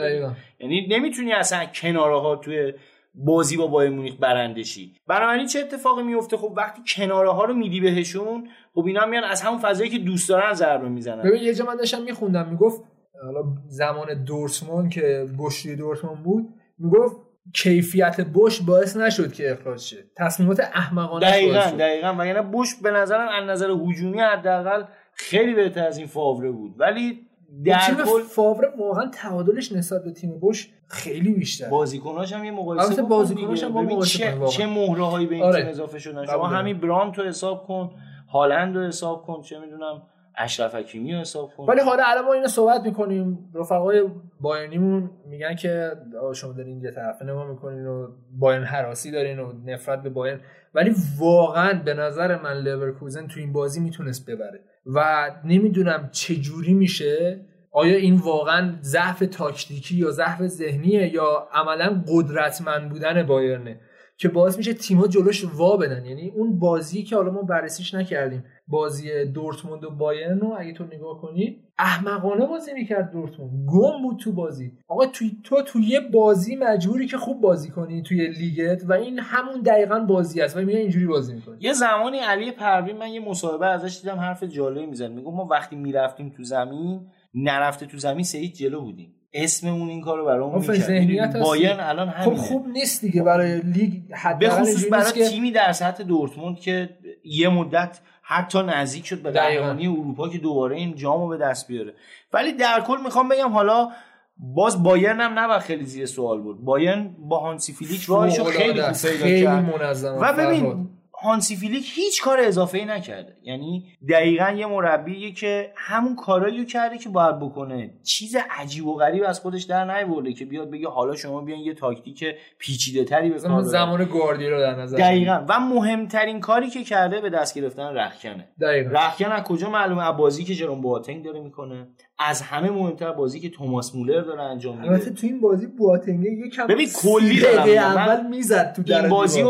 یعنی نمی‌تونی اصلا کنارها توی بازی با بایر مونیخ برندشی بنابراین چه اتفاقی میفته خب وقتی کناره ها رو میدی بهشون خب اینا میان از همون فضایی که دوست دارن ضربه می‌زنن. ببین یه جا من داشتم میخوندم می‌گفت حالا زمان دورتموند که بشری دورتموند بود می‌گفت کیفیت بش باعث نشد که اخراج شه. تصمیمات احمقانه دقیقاً دقیقاً. و یعنی بش به نظرم از نظر هجومی حداقل خیلی بهتر از این فاوره بود. ولی در تیم کل فاوره واقعا تعادلش نسبت به تیم بش خیلی بیشتر. بازیکناش هم یه مقایسه بازیکناش هم چه, چه مهره هایی به این آره. تیم اضافه شدن. شما همین برانت رو حساب کن هالند رو حساب کن چه می‌دونم اشرف حکیمی حساب کن ولی حالا الان ما اینو صحبت می‌کنیم. رفقای بایرنیمون میگن که شما دارین یه طرفه نما می‌کنین و بایرن حراسی دارین و نفرت به بایرن. ولی واقعا به نظر من لورکوزن تو این بازی می‌تونست ببره. و نمی‌دونم چه جوری میشه. آیا این واقعا ضعف تاکتیکی یا ضعف ذهنیه یا عملا قدرتمند بودن بایرنه؟ که باعث میشه تیم‌ها جلوش وا بدن. یعنی اون بازی که حالا ما بررسیش نکردیم بازی دورتموند و بایرن رو اگه تو نگاه کنی احمقانه بازی می‌کرد دورتموند. گم بود تو بازی. آقا توی تو توی یه بازی مجبوری که خوب بازی کنی توی لیگت و این همون دقیقا بازی است و میگه اینجوری بازی می‌کنی. یه زمانی علی پروین من یه مصاحبه ازش دیدم حرف جالبی می‌زد. میگه ما وقتی می‌رفتیم تو زمین نرفته تو زمین سه جلو بودیم. اسممون این کارو برامون می‌کرد. بایرن الان خب خوب نیست دیگه برای لیگ به خصوص برای تیمی در سطح دورتموند که یه مدت حتی نزدیک شد به قهرمانی اروپا که دوباره این جامو به دست بیاره. ولی در کل می‌خوام بگم حالا باز بایرن هم نباید خیلی زیر سوال بود. بایرن با هانسی فیلیک راهشو خیلی خوب پیدا کرد. و ببین هانسی فیلیک هیچ کار اضافه ای نکرده. یعنی دقیقا یه مربیه که همون کارایی رو کرده که باید بکنه. چیز عجیب و غریب از خودش در نیورده که بیاد بگه حالا شما بیان یه تاکتیک پیچیده تری به کار زمان گواردیولا در نظر دقیقا. و مهمترین کاری که کرده به دست گرفتن رخکنه. دقیقا. رخکن از کجا معلومه؟ از بازی که جرون بواتنگ داره می‌کنه. از همه مهمتر بازی که توماس مولر داره انجام میده. البته تو این بازی بواتنگ یکم ببین کلی اول می‌زد تو این بازی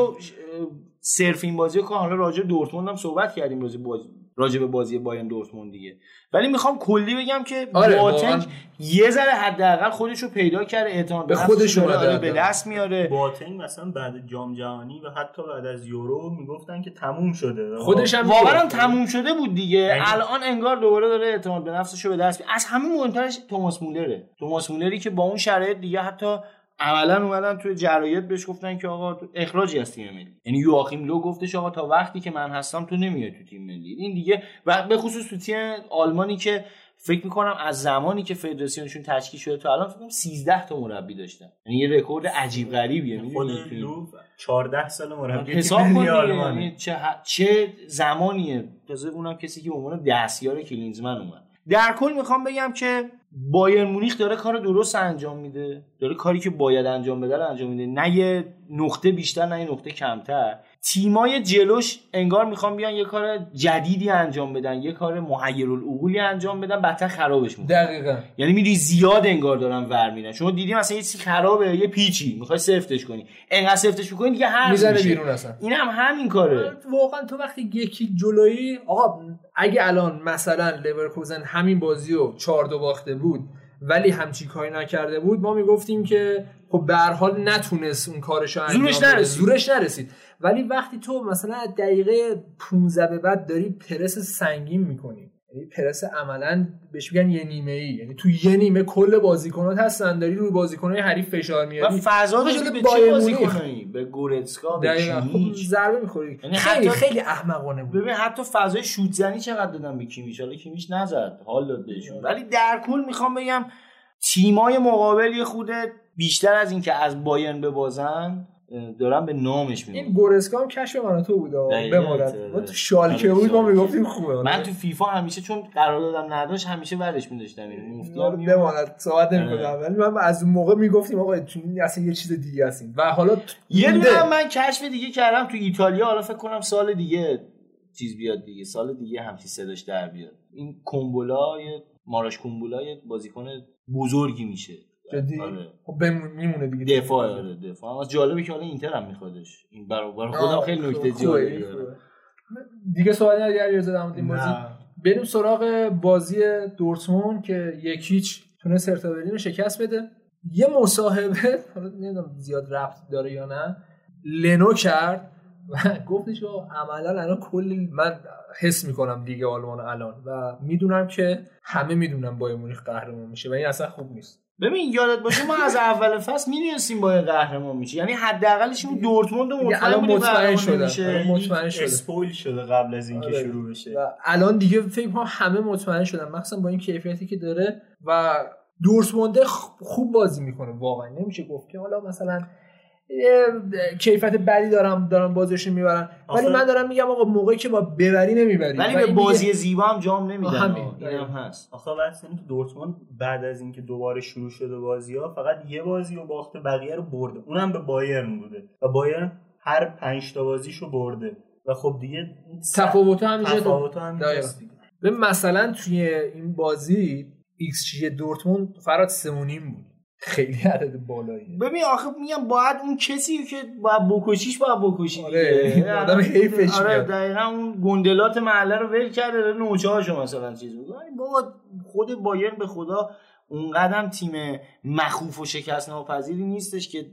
صرف این بازی که حالا راجع دورتموند هم صحبت کردیم بازی بازی راجع به بازی بایرن دورتموند دیگه. ولی می‌خوام کلی بگم که آره بواتنگ یه ذره حداقل خودش رو پیدا کرده. اعتماد به خودش رو به دست میاره. بواتنگ مثلا بعد جام جهانی و حتی بعد از یورو می‌گفتن که تموم شده. خودش هم واقعا تموم شده بود دیگه. یعنی الان انگار دوباره داره اعتماد به نفسش رو به دست از همه مهمترش توماس مولره. توماس مولری که با اون شرایط دیگه حتی عملا اومدن توی جلسه بهش گفتن که آقا اخراجی از تیم ملی. یعنی یواخیم لو گفتش آقا تا وقتی که من هستم تو نمیای تو تیم ملی. این دیگه و به خصوص تو تیم آلمانی که فکر می‌کنم از زمانی که فدراسیونشون تشکیل شده تا الان فکر 13 تا مربی داشتن. یعنی یه رکورد عجیب غریبیه. خود لو 14 سال مربی حساب یعنی چه چه زمانیه؟ تازه اونم کسی که به عنوان دستیار کلینزمن اومد. در کل می‌خوام بگم که بایر مونیخ داره کار درست انجام میده. داره کاری که باید انجام بده انجام میده. نه یه نقطه بیشتر نه نقطه کمتر. تیمای جلوش انگار می‌خوام بیان یه کار جدیدی انجام بدن یه کار محیرالعقولی انجام بدن بعدتر خرابش می‌کنن. دقیقاً. یعنی میری زیاد انگار دارن ور میرن. شما دیدی مثلا یه چیزی خرابه یه پیچی می‌خوای سفتش کنی. انقدر سفتش می‌کنی دیگه هر می‌زنه بیرون اصلا. این هم همین کاره. واقعا تو وقتی یکی جلویی آقا اگه الان مثلا لورکوزن همین بازی رو 4 دو باخته بود ولی همچی کاری نکرده بود ما می‌گفتیم که خب به هر حال نتونست اون کارشو انجام زورش بده. نرسید. زورش نرسید ولی وقتی تو مثلا دقیقه 15 به بعد داری پرس سنگین می‌کنی یعنی پرس عملا بهش میگن یه نیمه ای یعنی تو یه نیمه کل بازیکنات هستن داری روی بازیکنای حریف فشار و میاری فضا خب دادی شده به چه بازی مونیخ. کنی به گورتسکا به خب ضربه می‌خوری. یعنی خیلی حتی- خیلی احمقانه بود. ببین حتی فضای شوت زنی چقدر دادن به کیمیش حالا کیمیش نزد حال داد بهشون. ولی در کل می‌خوام بگم تیمای مقابل یه خود بیشتر از اینکه از بایرن ببازن اه، دارن به نامش این میبازن گورسکا هم کشف من تو بود. بماند آره. ما تو شالکه آره، بود ما. می‌گفتیم خوبه من تو فیفا همیشه چون قرار دادم نداشت همیشه ورش میداشتم این مفتی هم آره،. بماند صحبت نمی‌کنم. ولی من از اون موقع می‌گفتیم آقا این اصلا یه چیز دیگه هستیم و حالا یه. دونه من کشف دیگه کردم تو ایتالیا حالا فکر کنم سال دیگه چیز بیاد دیگه سال دیگه همچین صداش در بیاد این کومبولا یه ماراش کومبولا یه بازیکن بزرگی میشه جدی؟ آره. خب بمون میمونه دیگه. دفاع آره دفاع. جالبه که حالا اینتر هم میخوادش. این برای خودم خیلی نکته جالبی دیگه صحبت نداری علیرضا در مورد این بازی. بریم سراغ بازی دورتموند که یک هیچ تونست هرتا رو شکست بده. یه مصاحبه حالا نمی‌دونم زیاد ربط داره یا نه لنو کرد و [laughs] گفتش که عملا الان کلی من حس می‌کنم دیگه آلمان الان و می‌دونم که همه می‌دونم بایر مونیخ قهرمان میشه و این اصلا خوب نیست. ببین یادت باشه ما از اول فصل می‌دونستیم با این قهرمان میشه یعنی حداقلش این دورتموند رو دیگه مطمئن الان بودیم مطمئن شده. اسپویل شده قبل از اینکه آره. شروع بشه. و الان دیگه فکر کنم همه مطمئن شدن. مخصوصا با این کیفیتی که داره و دورتمونده خ- خوب بازی می‌کنه. واقعا. نمیشه گفت که حالا مثلا کیفیت بدی دارم دارم بازیش می‌برن ولی من دارم میگم آقا موقعی که با ببری نمی‌بری. ولی به بازی دیگه- زیبا هم جام نمیدن. همین. آه، این هم هست. آخه بحث اینه که دورتموند بعد از اینکه دوباره شروع شده بازی ها فقط یه بازی رو باخته بقیه رو برده. اونم به بایرن بوده. و بایرن هر پنج تا بازیشو برده. و خب دیگه تفاوت همیشه تفاوت مثلا توی این بازی XG دورتموند فرای سمونیم بود. خیلی عدد بالایی ببین آخه میگم باید اون کسی که باید بکشیش باید بکشی آره، آدم حیفش آره. دقیقا اون گندلات محله رو ول کرده داره نوچه هاشو مثلا چیز میگه بابا خود بایرن به خدا اون قدم تیم مخوف و شکست ناپذیری نیستش که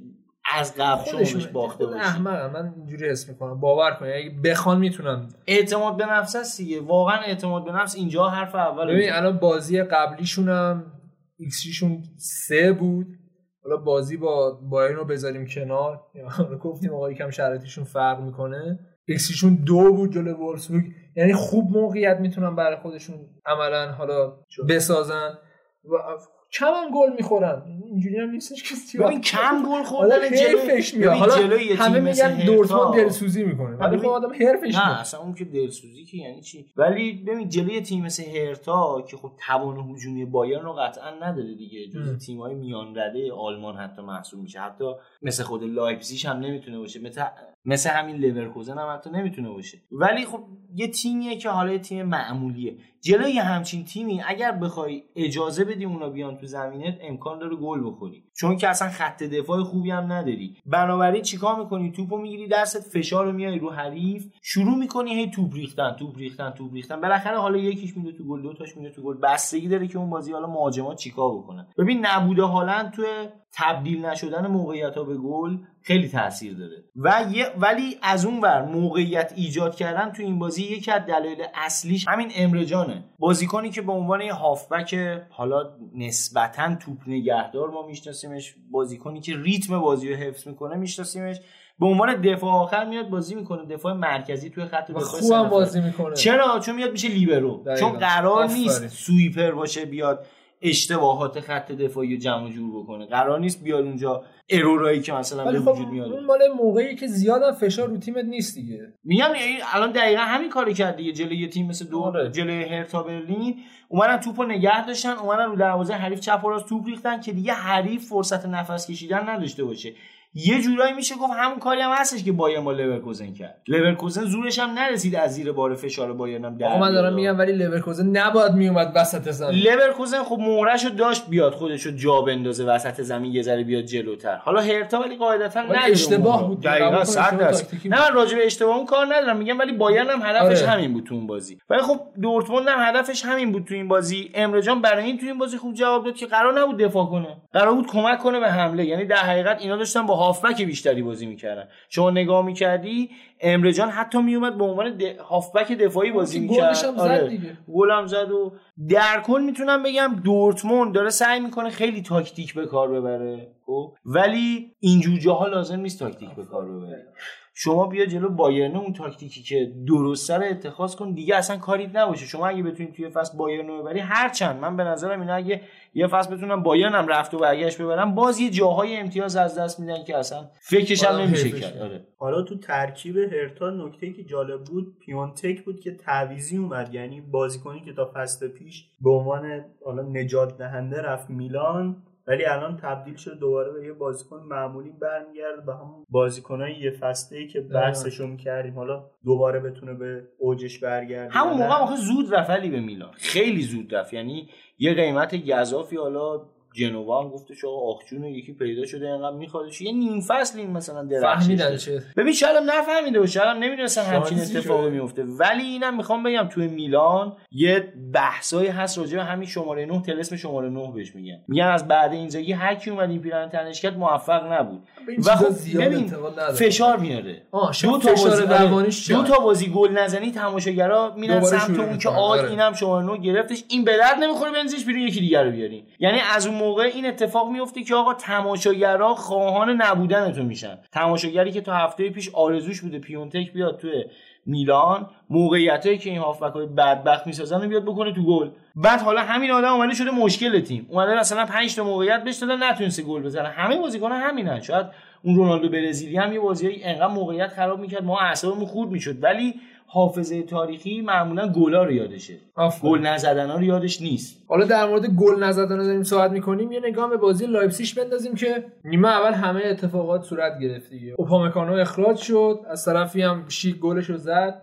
از قبل شما بهش باخته خود باشی احمقم من اینجوری حس می‌کنم. باور کن اگه بخوان می‌تونم اعتماد به نفس هست دیگه. واقعا اعتماد به نفس اینجا حرف اول ببین الان بازی قبلیشون هم XG شون سه بود. حالا بازی با بایرن رو بذاریم کنار. گفتیم آقا یکم شرایطشون فرق می‌کنه. XG شون دو بود جلو وولفسبورگ یعنی خوب موقعیت می‌تونن برای خودشون عملا حالا بسازن. و کم هم گل می‌خورن. اینجوری هم نیستش که ببین کم گل خوردن حرفش میاد. حالا همه میگن دورتموند دلسوزی می‌کنه. ولی خب آدم حرفش نه اصلا اون که دلسوزی که یعنی چی؟ ولی ببین جلوی تیم مثل هرتا که خب توان هجومی بایرن رو قطعا نداره دیگه. جز تیم‌های میان رده آلمان حتی محسوب میشه. حتی مثل خود لایپزیگ هم نمی‌تونه باشه. مثل مثل همین لورکوزن هم حتی نمی‌تونه باشه. ولی خب یه تیمیه که حالا یه تیم معمولیه. جلوی همچین تیمی اگر بخوای اجازه بدی اونا بیان تو زمینت امکان داره گل بخوری. چون که اصلا خط دفاع خوبی هم نداری. بنابراین چیکار می‌کنی؟ توپو می‌گیری دستت فشار رو میاری رو حریف. شروع می‌کنی هی توپ ریختن توپ ریختن توپ ریختن. بالاخره حالا یکیش میده تو گل دو تاش میده تو گل. بستگی داره که اون بازی حالا مهاجما چیکار بکنن ببین نبوده هالند تو تبدیل نشدن موقعیت ها به گل خیلی تاثیر داره. و یه ولی از اون ور موقعیت ایجاد کردن تو این بازی یکی از دلایل اصلیش همین امرجانه بازیکنی که به عنوان یه هافبک حالا نسبتا توپ نگهدار ما میشناسیمش بازیکنی که ریتم بازی رو حفظ می‌کنه میشناسیمش. به عنوان دفاع آخر میاد بازی می‌کنه دفاع مرکزی توی خط و دفاع خوبم. بازی می‌کنه. چرا؟ چون میاد میشه لیبرو. دقیقاً. چون قرار. نیست سویپر باشه بیاد. اشتباهات خط دفاعی رو جمع و جور بکنه. قرار نیست بیاد اونجا ارورایی که مثلا به خب وجود میاد اون مال موقعی که زیادم فشار رو تیمت نیست دیگه. میگم الان دقیقا همین کاری کرد دیگه. جلوی یه تیم مثل دو آره. جلوی هرتا برلین اومدن توپو نگه داشتن اومدن رو دروازه حریف چپ و راست توپ ریختن که دیگه حریف فرصت نفس کشیدن نداشته باشه. یه جورایی میشه گفت همون کاری هم هستش که بایرن با لورکوزن کرد. لورکوزن زورش هم نرسید از زیر بار فشار بایرن هم آقا من دارم میگم ولی لورکوزن نباید میومد وسط زمین. لورکوزن خب مهرشو داشت بیاد خودشو جا بندازه وسط زمین یه ذره بیاد جلوتر. حالا هرتا ولی قاعدتا ولی نداره اشتباه بود. دقیقاً نه. من راجع به اشتباه اون کار ندارم. میگم ولی بایرن هم هدفش آره. همین بود تو اون بازی. ولی خب دورتموند هم هدفش همین بود تو این بازی. امره جان برای این تو این بازی خوب جواب داد که قرار نبود دفاع کنه. قرار بود کمک کنه به حمله. یعنی در حقیقت اینا داشتن با هافبک بیشتری بازی می‌کردن. شما نگاه می‌کردی امره جان حتی میومد به عنوان د... هافبک دفاعی بازی گلش می‌کرد. هم زد دیگه. گلم زد و در کل می‌تونم بگم دورتموند داره سعی می‌کنه خیلی تاکتیک به کار ببره خب؟ ولی اینجور جاها لازم نیست تاکتیک به کار ببری شما بیا جلو بایرن اون تاکتیکی که درست رو اتخاذ کن دیگه اصلا کاریت نباشه. شما اگه بتونید توی فصل بایرن رو ببری هرچند. من به نظرم اینا اگه یه فصل بتونم بایرن هم رفت و برگشت ببرم باز یه جاهای امتیاز از دست میدن که اصلا فکرش هم نمیشه کرد. آره. حالا تو ترکیب هرتا نکته که جالب بود پیونتک بود که تعویضی اومد. یعنی بازیکنی که تا فصل پیش به عنوان حالا نجات دهنده رفت میلان ولی الان تبدیل شد دوباره به یه بازیکن معمولی برمیگرده به همون بازیکنای یه فصله ای که بحثشو می‌کردیم حالا دوباره بتونه به اوجش برگرده همون موقع. آخه زود رفت به میلان. خیلی زود رفت. یعنی یه قیمت گزافی حالا جنوا هم گفتش آقا آخجون یکی پیدا شده اینقدر میخوادش یه نیم فصل این مثلا درخشش فهمیدن داد. چه ببین شاید هم نفهمیده باشه شاید هم نمی‌دونستن همچین اتفاقی. میفته ولی اینم می‌خوام بگم توی میلان یه بحثایی هست راجع به همین شماره 9 تلسم شماره 9 بهش میگن میگن از بعد اینجایی هر کی اومد این پیرن تنش کرد موفق نبود و خب ببین. فشار میاره آه دو دو تا فشار بازی روانیش دو تا بازی گل نزنی تماشاگرا میرن سمت اون که. آی آره. اینم شماره 9 گرفتش این به درد نمی‌خوره بنزش بیرون یکی دیگر رو بیارین یعنی از اون موقع این اتفاق میفته که آقا تماشاگرا خواهان نبودن تو میشن. تماشاگری که تا هفته پیش آرزوش بوده پیونتک بیاد توی میلان موقعیتایی که این هافبک های بدبخت می‌سازن رو بیاد بکنه تو گل. بعد حالا همین آدم اومده شده مشکل تیم. اومده مثلا 5 تا موقعیت بهش دادن نتونسته گل بزنه. همه بازیکن‌ها همینن. شاید اون رونالدو برزیلی هم یه بازی انقدر موقعیت خراب می‌کرد ما اعصابمون خورد می‌شد. ولی حافظه تاریخی معمولا گلا رو یادشه. گل نزدن رو یادش نیست. حالا در مورد گل نزدن رو داریم صحبت می‌کنیم. یه نگاه به بازی لایپزیگ بندازیم که نیمه اول همه اتفاقات صورت گرفت دیگه. اوپامکانو اخراج شد از طرفی هم شیک گلش رو زد.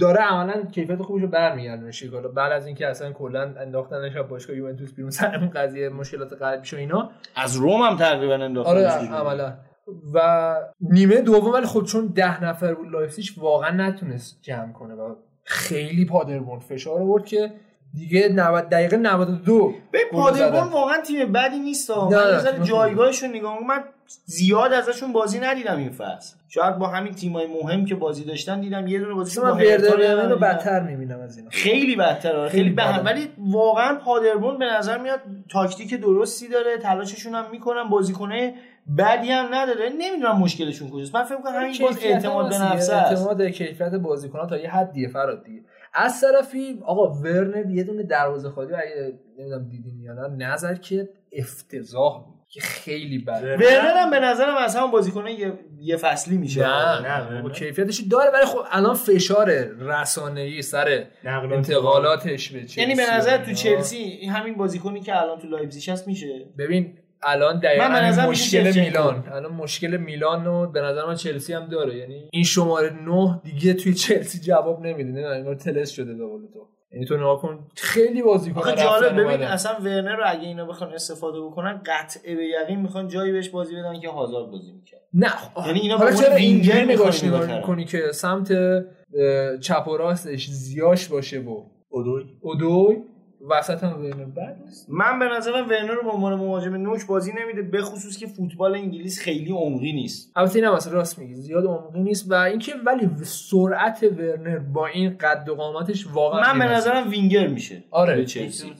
داره عملا کیفیت خوبش رو برمیگردونه شیک حالا بعد از اینکه اصلا کلا انداختنش از باشگاه یوونتوس بیرون سر اون قضیه مشکلات قلبیش و اینا. از روم هم تقریبا انداختن آره عملا. و نیمه دوم ولی خب چون ده نفر بود لایپزیگ واقعا نتونست جمع کنه و خیلی پادربورن فشار آورد که دیگه 90 دقیقه 92 به پادربورن. واقعا تیم بدی نیست من. جایگاهشون نگاه. من زیاد ازشون بازی ندیدم این فصل شاید با همین تیمای مهم که بازی داشتن دیدم یه دونه بازیشون با. برمن رو بدتر می‌بینم از اینا خیلی بدتر آره. خیلی خیلی به ولی واقعا پادربورن به نظر میاد تاکتیک درستی داره تلاششون هم می‌کنن بازیکنه بدی هم نداره. نمی‌دونم مشکلشون کجاست. من فکر کنم همین باز اعتماد به نفس اعتماد کیفیت بازیکن‌ها تا یه حدیه فراد دیگه. از طرفی آقا ورنر یه دونه دروازه خالی اگه نمی‌دونم دیدین یا نه نظر که افتضاح بود که خیلی بده ورنر هم به نظرم از همون بازیکنه یه, یه فصلی میشه. نه نه، نه ورنر. کیفیتش داره ولی خب الان فشار رسانه‌ای سر انتقالاتش به چلسی یعنی به نظر تو. چلسی همین بازیکنی که الان تو لایپزیگ هست میشه. ببین الان من دقیقا نظر مشکل میلان. الان مشکل میلان رو به نظر من چلسی هم داره. یعنی این شماره 9 دیگه توی چلسی جواب نمیده. نه انگار طلسم شده به قول تو. یعنی تو نگاه کن خیلی بازیکن آخه جالب ببین. اصلا ورنر رو اگه اینا بخوان استفاده بکنن قطع به یقین می‌خوان جایی بهش بازی بدن که هازارد بازی می‌کرد. نه یعنی اینا حالا به چرا اینجوری وینگر نگاش نگاه می‌کنی که سمت چپ و راستش زیاش باشه و اودوی. اودوی؟ وسط هم ورنر بد نیست. من به نظرم ورنر رو به عنوان مهاجم نوک بازی نمیده به خصوص که فوتبال انگلیس خیلی عمقی نیست. البته اینم اصلا راست میگی زیاد عمقی نیست و اینکه ولی سرعت ورنر با این قد و قامتش واقعا من به. نظرم وینگر میشه. آره. به چلسی.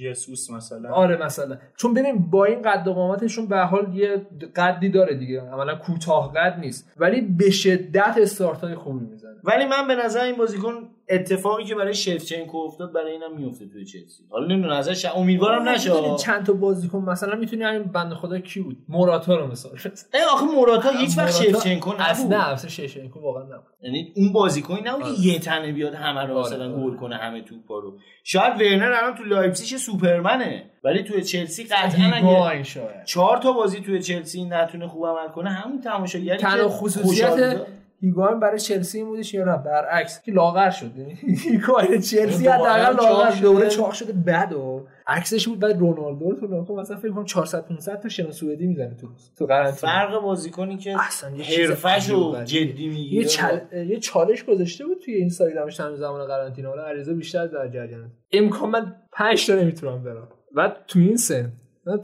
یسوس مثلا. آره مثلا. چون ببین با این قد و قامتشون به حال یه قدی داره دیگه. عملا کوتاه قد نیست ولی به شدت استارت های خوبی می‌زنه. ولی من به نظر این بازیکن اتفاقی که برای شفچنکو افتاد برای اینم میفته توی چلسی. حالا نمی‌دونم ازش امیدوارم نشه چند تا بازیکن مثلا می‌تونی همین بنده خدا کی بود؟ موراتا رو مثال. ای آخه موراتا هیچ وقت شفچنکو اصلا نبود. نه اصلا شفچنکو واقعا نبود. یعنی اون بازیکنی نبود که آره. یه تنه بیاد همه رو آره، مثلا آره. گل کنه همه توپا رو. شاید ورنر الان تو لایپزیگ سوپرمنه ولی توی چلسی قطعا اگه چهار تا بازی توی چلسی نتونه خوب عمل کنه همون تماشاگری که خصوصیت بود. هیگواین برای چلسی این بودش یا نه؟ برعکس. که لاغر شد. یعنی هیگواین چلسی دوباره حداقل چاق لاغر شده. دوره چاق شده بعد و عکسش بود بعد رونالدو رو تو کن. مثلا فکر کنم 400 500 تا شنا سوئدی می‌زنه تو تو قرنطینه فرق بازیکنی که اصلا یه چیز حرفش عجیب رو و غریبه. جدی یه, می‌گیره چل... یه چالش گذاشته بود توی اینستاگرامش تمام زمان قرنطینه. حالا عریضه بیشتر در جریانه. امکان من 5 تا نمی‌تونم برم. بعد تو این سن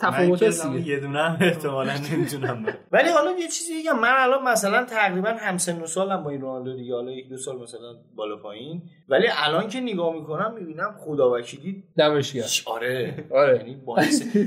تفاوت یه دونه هم احتمالا نمی‌تونم برم [laughs] ولی حالا یه چیزی بگم من الان مثلا تقریبا همسن و سالم با این رونالدو دیگه. حالا یک دو سال مثلا بالا پایین. ولی الان که نگاه می‌کنم می‌بینم خدا وکیلی دمشگر آره. آره. یعنی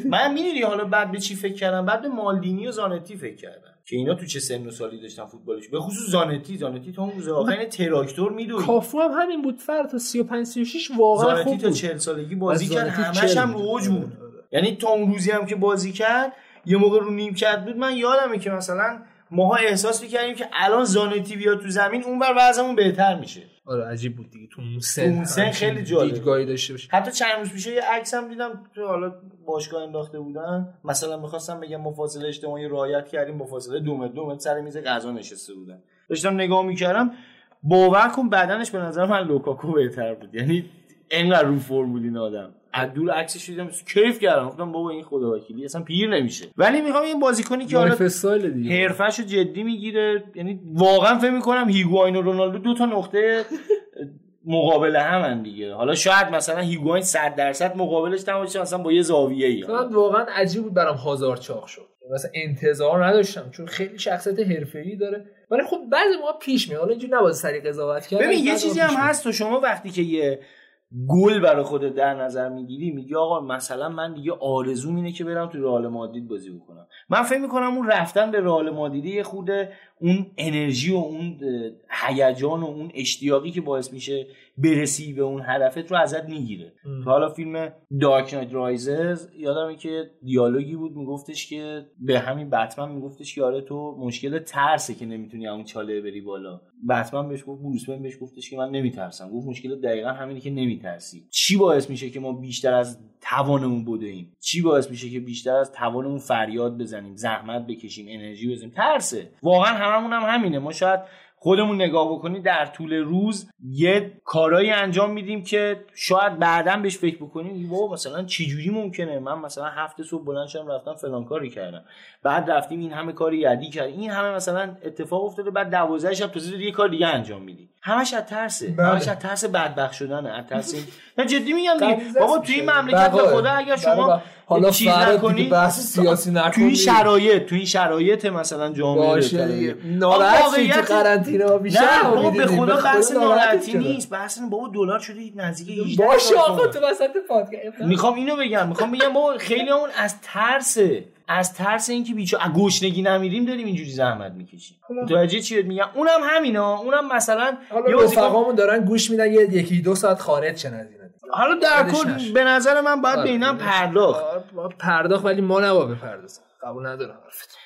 من می‌دونی حالا بعد به چی فکر کردم؟ بعد به مالدینی و زانتی فکر کردم. که اینا تو چه سن و سالی داشتن فوتبالش؟ به خصوص زانتی. زانتی تا اون روز آخر این تراکتور میدوید کافو هم همین بود. فرد تا 35 36 واقعا زانتی خوب تا بود. 40 سالگی بازی از کرد. همش 40 هم. رو اوج آره، بود. یعنی تا اون روزی هم که بازی کرد یه موقع رو نیم کرد بود من یادمه که مثلا ماها احساس می‌کردیم که الان زانتی بیاد تو زمین اونور وضعمون بهتر میشه. آره عجیب بود دیگه. تو اون سن اون سن خیلی جالب. دیدگاهی داشته باشه حتی چند روز پیش یه عکس هم دیدم تو حالا باشگاه انداخته بودن. مثلا می‌خواستم بگم ما فاصله اجتماعی رعایت کردیم با فاصله دو متر دو متر سر میز غذا نشسته بودن. داشتم نگاه می‌کردم باور کن بدنش به نظر من لوکاکو بهتر بود. یعنی انقدر رو فرم بود این آدم. دور عکسش دیدم کیف کردم؟ گفتم بابا این خدا وکیلی اصلا پیر نمیشه. ولی می‌خوام این بازیکنی که حالا استایل دیگه. حرفش رو جدی می‌گیره. یعنی واقعا فکر می‌کنم هیگواین و رونالدو دو تا نقطه مقابل همن دیگه. حالا شاید مثلا هیگواین 100 درصد مقابلش تماشا مثلا با یه زاویه ای من واقعا عجیب بود برام هازار چاق شد. مثلا انتظار نداشتم چون خیلی شخصیت حرفه‌ای داره. ولی خب بعضی ما پیش میاد. حالا اینجوری نباید سری قضاوت کرد. ببین یه چیزی موقع هم. هست تو شما وقتی که یه گل برای خودت در نظر می‌گیری؟ میگی آقا مثلا من دیگه آرزوم اینه که برم تو رئال مادرید بازی بکنم. من فکر می‌کنم اون رفتن به رئال مادرید یه خود اون انرژی و اون هیجان و اون اشتیاقی که باعث میشه برسی به اون هدفت رو ازت می‌گیره. تو حالا فیلم دارک نایت رایزز یادمه که دیالوگی بود میگفتش که به همین بتمن میگفتش که آره تو مشکل ترسه که نمی‌تونی اون چاله بری بالا. بتمن بهش گفت بروس بهش گفتش که من نمیترسم. گفت مشکل دقیقا همینه که نمیترسی. چی باعث میشه که ما بیشتر از توانمون بدویم چی باعث میشه که بیشتر از توانمون فریاد بزنیم؟ زحمت بکشیم انرژی بزنیم؟ ترسه. واقعا هممون هم همینه. ما شاید خودمون نگاه بکنی در طول روز یه کارایی انجام میدیم که شاید بعدا بهش فکر بکنیم بابا مثلا چی جوری ممکنه؟ من مثلا هفته صبح بلند شدم رفتم فلان کاری کردم. بعد رفتیم این همه کاری یدی کردیم. این همه مثلا اتفاق افتاده بعد 12 شب داری یه کار دیگه انجام میدی. همش از ترسه بله. همش از ترس بدبخت شدنه از ترس این نه جدی میگم دیگه بابا توی این. مملکت به. خدا اگر بله، شما بله. حالا چیز نکنی بحث سیاسی تو این نکنی شرایط تو این شرایط مثلا جامعه باشه داره. دیگه آقا ناراحت شدی واقعیت- تو قرنطینه ها بیشتر نه بابا به. خدا بحث ناراحت ناراحتی؟ نیست بحث بابا دلار شده نزدیک 18 باشه آقا. تو وسط پادکست می‌خوام اینو بگم می‌خوام بگم بابا خیلی همون از ترسه از ترس اینکه بیچاره گشنگی نمیریم داریم اینجوری زحمت می‌کشیم. حالا- متوجه چی میگم اونم همینا اونم مثلا حالا رفقامون دارن گوش میدن یه یکی دو ساعت خارج چه حالا در کل. به نظر من باید به آره، اینم پرداخت. آره، پرداخت ولی ما نباید بپردازیم. قبول ندارم.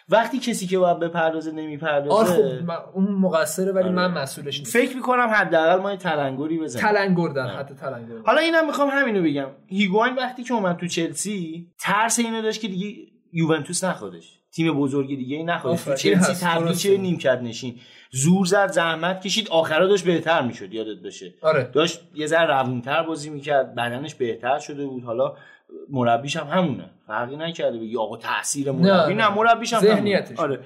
وقتی کسی که باید بپردازه آره نمی‌پردازه خب من- اون مقصره ولی آره. من مسئولش نیستم فکر می‌کنم حداقل ما تلنگری بزنیم. تلنگر در حد تلنگر حالا اینم می‌خوام همینو بگم. هیگواین وقتی که اومد تو چلسی ترس اینو داشت که دیگه یوونتوس نخوادش. تیم بزرگ دیگه ای این چلسی تبدیل. چه نیمکت نشین. زور زد زحمت کشید. آخرا داشت بهتر می‌شد یادت باشه. آره. داشت یه ذره روونتر بازی می‌کرد. بدنش بهتر شده بود. حالا مربیش هم همونه. فرقی نکرده. بگی آقا تاثیر مربی. نه، نه, نه. مربیش هم. ذهنیتش. آره.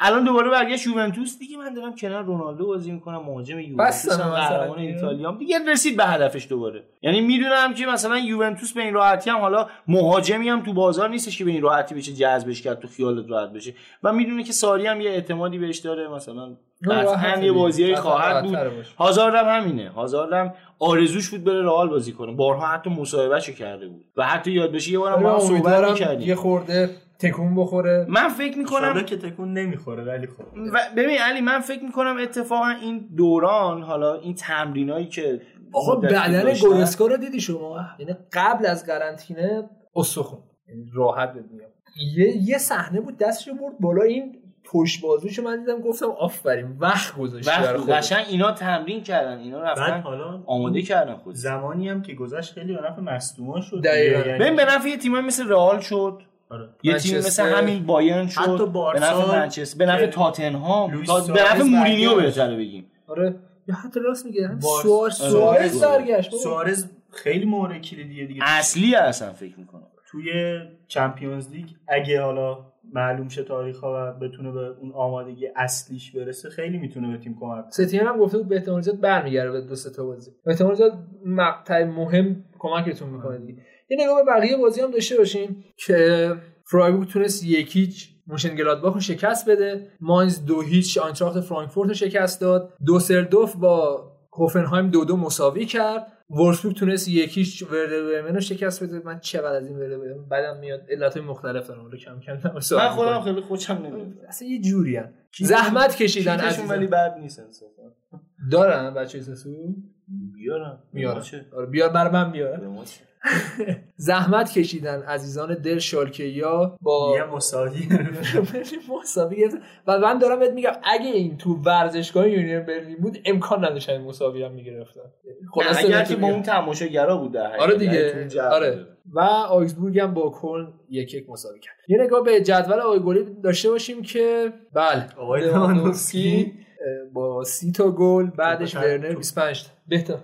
الان دوباره برگشت یوونتوس. دیگه من دارم کنار رونالدو بازی می‌کنم مهاجم یوونتوس هم قهرمان. ایتالیا. دیگه رسید به هدفش دوباره. یعنی می‌دونم که مثلا یوونتوس به این راحتی هم حالا مهاجمی هم تو بازار نیستش که به این راحتی بشه جذبش کرد تو خیالت راحت بشه. و می‌دونه که ساری هم یه اعتمادی بهش داره. مثلا قطعا یه بازی خواهد بود. هازارد هم همینه. هازارد هم آرزوش بود بره رئال بازی کنه. بارها حتی مصاحبهشو کرده بود. و حتی یاد بشه یه بارم با هم صحبت یه خورده تکون بخوره من فکر می‌کنم که تکون نمی‌خوره ولی خب و ببین علی من فکر می‌کنم اتفاقا این دوران حالا این تمرینایی که آقا بدن. گورسکا رو دیدی شما یعنی قبل از قرنطینه استخون یعنی راحت میگم یه یه صحنه بود دستشو برد بالا این پشت بازوشو من دیدم گفتم آفرین وقت گذاشتی برای وقت. قشنگ اینا تمرین کردن اینا رفتن حالا آماده کردن خود زمانی هم که گذشت خیلی به نفع مصدوما شد دقیقاً. دیگه. ببین به نفع یه تیم مثل رئال شد آره. یه تیم. مثل همین بایرن شد حتی به بارسا نفع منچستر به نفع تاتنهام به نفع سوارز مورینیو. بهتره بگیم آره یا حتی راست میگه سوارز آره. سوارز آره. برگشت. سوارز خیلی مورد کلیدیه دیگه اصلی اصلا فکر می‌کنم توی چمپیونز لیگ اگه حالا معلوم شه تاریخ ها و بتونه به اون آمادگی اصلیش برسه خیلی می‌تونه به تیم کمک کنه ستیم هم گفته بود به احتمال زیاد برمیگرده به دو سه تا بازی به احتمال زیاد مقطع مهم کمکتون می‌کنه دیگه یه نگاه به بقیه بازی هم داشته باشیم که فرایبورگ تونست یک هیچ مونشن گلادباخ رو شکست بده. ماینز دو هیچ آینتراخت فرانکفورت رو شکست داد. دوسلدورف با هوفنهایم دو دو مساوی کرد. وولفسبورگ تونست یکیش ورده برمن رو شکست بده. من چقدر از این ورده برمن؟ بعدم میاد علت مختلف دارم رو کم کم من خودم خیلی خوشم نمیاد. اصلا یه جوری هم. زحمت کشیدن عزیزان. ولی بد نیست دارن بچه سسو بیارم چه؟ آره بیار برای من بیار به ما چه؟ زحمت کشیدن عزیزان دل شالکه یا با یه مساوی. [laughs] مساوی و من دارم بهت میگم اگه این تو ورزشگاه یونیون برلین بود امکان نداشت این مساوی هم می‌گرفتن. نه، اگر که با اون تماشاگرا بود. آره یعنی دیگه جو آره. و آگزبورگ هم با کلن یک یک مساوی کرد. یه نگاه به جدول آقای گلی داشته باشیم که بله. لوا با سی تا گل بعدش ورنر توپ. 25 تا. بهتر.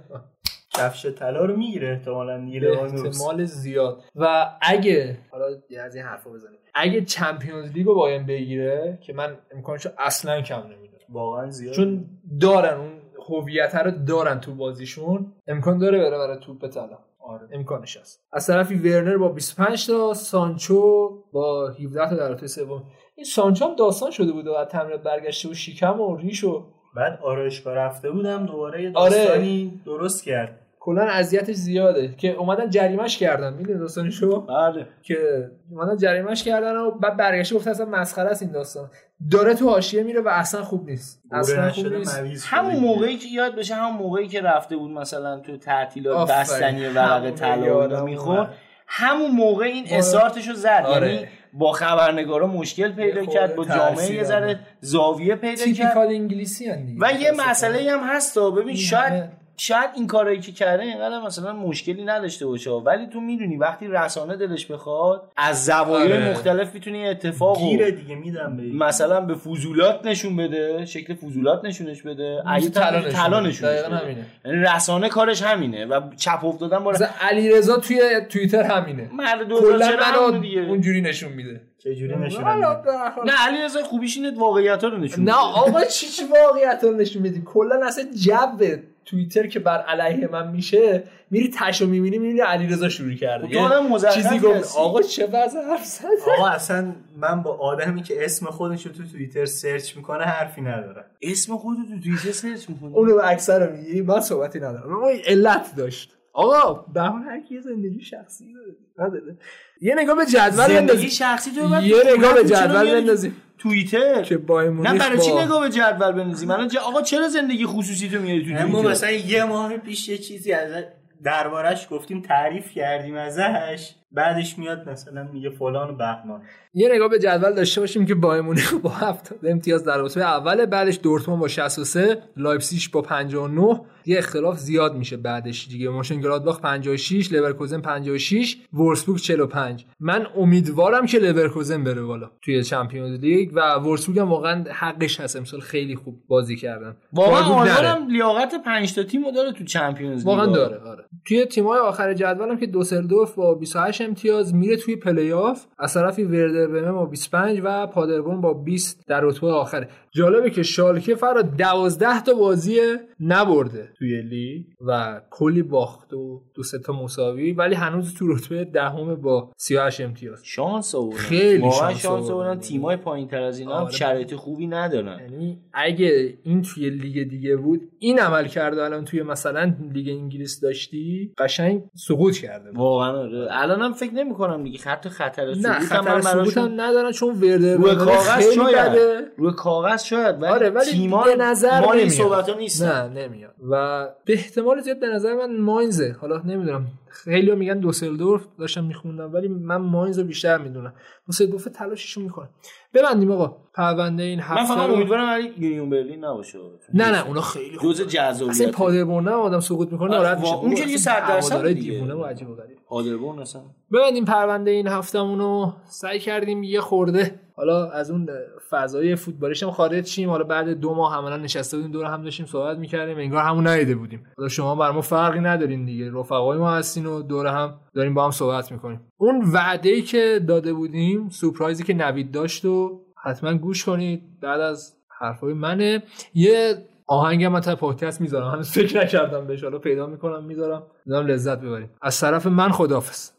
کفش طلا رو می‌گیره احتمالاً دیگه احتمال زیاد. و اگه حالا یه از این حرفا بزنیم. اگه چمپیونز لیگو باید بگیره که من امکانشو اصلا کم نمی‌دونم. واقعا زیاد چون دارن اون هویت رو دارن تو بازیشون. امکان داره بره برای توپ طلا. آره. امکانش هست. از طرفی ورنر با 25 تا سانچو با 17 تا در رتبه سوم. این سانچو هم داستان شده بود و از تمرین برگشته و شیکم و ریش و بعد آرایشگاه رفته بودم دوباره یه آره. داستانی درست کرد. کلا اذیتش زیاده که اومدن جریمش کردن می‌دونی داستانشو بله که اومدن جریمش کردن و بعد برگشته گفت اصلا مسخره است این داستان داره تو حاشیه میره و اصلا خوب نیست اصلا خوب نیست همون. موقعی که یاد بشه همون موقعی که رفته بود مثلا تو تعطیلات. بستنی ورق طلا می‌خورد. همون موقع این آره. اسارتشو زد آره. یعنی با خبرنگارا مشکل پیدا کرد با جامعه یه ذره. زاویه پیدا کرد تیپیکال انگلیسی و یه مسئله هم هست تا ببین شاید شاید این کارایی که کرده اینقدر مثلا مشکلی نداشته باشه. ولی تو می‌دونی وقتی رسانه دلش بخواد از زوایای آره. مختلف می‌تونه اتفاق گیره دیگه میدم به مثلا به فوزولات نشون بده شکل فوزولات نشونش بده. اگه طلا نشون نشونش دقیقاً بده. همینه. یعنی رسانه کارش همینه و چپ افتادن با مثلا علیرضا توی توییتر همینه. مرد کلا منو اونجوری نشون میده. چجوری نشون. نه علی رضا خوبیش اینه واقعیت رو نشون نه میده. آقا چی چی واقعیت رو نشون میدی؟ کلا اصلا جو توییتر که بر علیه من میشه میری تشو می‌بینی می‌بینی علیرضا شروع کرده. خب تو آدم مزخرفی چیزی گفت. آقا چه وضع حرف زد آقا اصلا من با آدمی که اسم خودش رو تو توییتر سرچ می‌کنه حرفی ندارم. اسم خودت تو توییتر سرچ می‌کنی؟ اونو به اکثر میگی من صحبتی ندارم. اما این علت داشت. آقا. به هر کی یه زندگی شخصی داره نداره یه نگاه به جدول زندگی بندازیم شخصی تو بعد یه نگاه به جدول بندازیم توییتر. که بایر نه برای چی با- نگاه به جدول بندازی من آقا چرا زندگی خصوصی تو میاری تو ما توییتر؟ مثلا یه ماه پیش یه چیزی از دربارش گفتیم تعریف کردیم ازش. بعدش میاد مثلا میگه فلان و بهمان. یه نگاه به جدول داشته باشیم که بایرن مونیخ [laughs] با 70 امتیاز در رتبه اول بعدش دورتموند با 63 لایپزیگ با 59 یه اختلاف زیاد میشه بعدش دیگه. مونشن گلادباخ 56 لورکوزن 56 وولفسبورگ 45 من امیدوارم که لورکوزن بره بالا توی چمپیونز لیگ و وولفسبورگ هم واقعا حقش هست. امسال خیلی خوب بازی کردن. واقعا. آلمان هم لیاقت 5 تا تیمو داره تو چمپیونز لیگ. واقعا داره آره. توی تیم‌های آخر جدولم که دوسلدورف با 28 امتیاز میره توی پلی آف از طرفی وردر برمن با 25 و پادربورن با 20 در رتبه آخره. جالبه که شالکه فرا 12 تا بازی نبرده توی لیگ و کلی باخت و دو سه تا مساوی ولی هنوز تو رتبه دهم با 38 امتیاز. شانس آوردن. خیلی شانس شانس آوردن. تیمای پایینتر از اینا آره. شرایط خوبی ندارن. یعنی اگه این توی لیگ دیگه بود این عملکرده الان توی مثلا لیگ انگلیس داشتی قشنگ سقوط کرده. واقعا آره. الانم فکر نمی کنم دیگه. حتی خطر سقوط هم خطر سقوط هم ندارن چون وردر روی کاغذ شاید. روی کاغذ شاید ولی آره ولی تیما به نظر مال این. صحبت ها نیستن نه نمیاد. و به احتمال زیاد به نظر من ماینزه. حالا نمی‌دونم. خیلی میگن دوسلدورف داشتم میخوندم ولی من ماینز رو بیشتر می‌دونم. دوسلدورف تلاششون می‌کنه. ببندیم آقا. پرونده این من هفته فقط رو- امیدوارم ولی یونیون برلین نباشه. نه نه اونا خیلی خوب جزء جذابیت. اصلا پادربورن آدم سقوط می‌کنه آره، ناراحت میشه. اون که دیگه صد درصد. دیوونه و عجیب و غریب. پادربورن اصلا. ببندیم پرونده این هفتمون رو سعی کردیم یه خورده. حالا از اون فضای فوتبالیش هم خارج شیم. حالا بعد دو ماه عملا نشسته بودیم دور هم داشتیم صحبت می‌کردیم انگار همون ندیده بودیم. حالا شما بر ما فرقی ندارین دیگه. رفقای ما هستین و دور هم داریم با هم صحبت می‌کنیم. اون وعده ای که داده بودیم سورپرایزی که نوید داشت و حتما گوش کنید. بعد از حرفای منه. یه آهنگ من تا پادکست می‌ذارم. هنوز فکر نکردم بهش. حالا پیدا می‌کنم می‌ذارم. دارم لذت ببریم. از طرف من خدافظ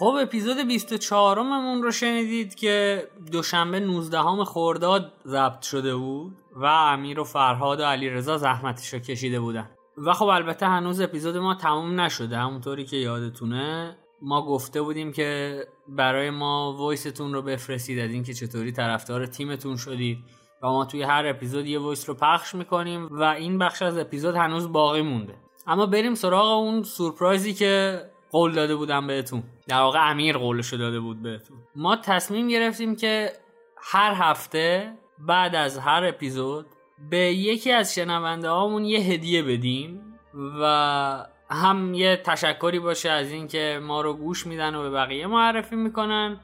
خب اپیزود 24 مون رو شنیدید که دوشنبه 19 خرداد ضبط شده بود و امیر و فرهاد و علی رضا زحمتش رو کشیده بودن. و خب البته هنوز اپیزود ما تموم نشده. همونطوری که یادتونه ما گفته بودیم که برای ما voice تون رو بفرستید. از اینکه چطوری طرفدار تیمتون شدید. و ما توی هر اپیزود یه voice رو پخش می‌کنیم و این بخش از اپیزود هنوز باقی مونده. اما بریم سراغ اون سورپرایزی که قول داده بودم بهتون. در واقع امیر قولشو داده بود بهتون. ما تصمیم گرفتیم که هر هفته بعد از هر اپیزود به یکی از شنونده هامون یه هدیه بدیم و هم یه تشکری باشه از اینکه ما رو گوش میدن و به بقیه معرفی می‌کنن.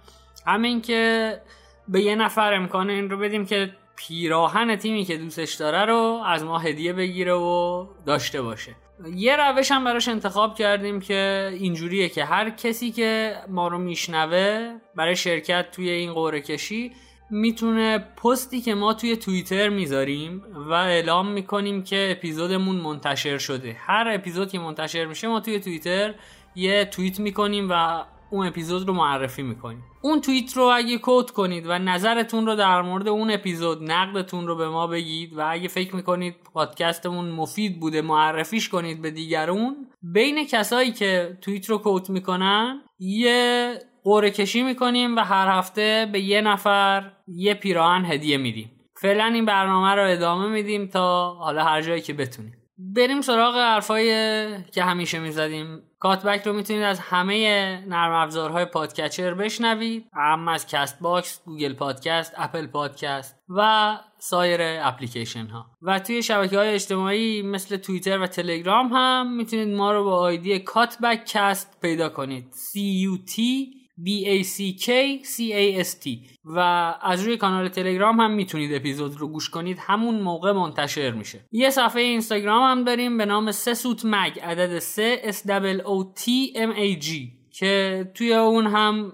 همین که به یه نفر امکان این رو بدیم که پیراهن تیمی که دوستش داره رو از ما هدیه بگیره و داشته باشه. یه روش هم براش انتخاب کردیم که اینجوریه که هر کسی که ما رو میشنوه برای شرکت توی این قرعه کشی می‌تونه پستی که ما توی توییتر می‌ذاریم و اعلام می‌کنیم که اپیزودمون منتشر شده. هر اپیزود که منتشر میشه ما توی توییتر یه توییت می‌کنیم و اون اپیزود رو معرفی می‌کنیم اون توییت رو اگه کد کنید و نظرتون رو در مورد اون اپیزود نقدتون رو به ما بگید و اگه فکر می‌کنید پادکستمون مفید بوده معرفیش کنید به دیگرون بین کسایی که توییت رو quote می‌کنن یه قرعه کشی می‌کنیم و هر هفته به یه نفر یه پیراهن هدیه میدیم. فعلا این برنامه رو ادامه میدیم تا حالا هر جایی که بتونیم. بریم سراغ حرفایی که همیشه می‌زدیم. کات‌بک رو می‌تونید از همه نرم افزارهای podcatcher بشنوید. هم از کست باکس، گوگل پادکست، اپل پادکست و سایر اپلیکیشن ها و توی شبکه های اجتماعی مثل توییتر و تلگرام هم می‌تونید ما رو با آیدی کات‌بک کست پیدا کنید. C U T B A C K C A S T. و از روی کانال تلگرام هم می‌تونید اپیزود رو گوش کنید. همون موقع منتشر میشه. یه صفحه اینستاگرام هم داریم به نام سه سوت مگ عدد سه S O T M A G که توی اون هم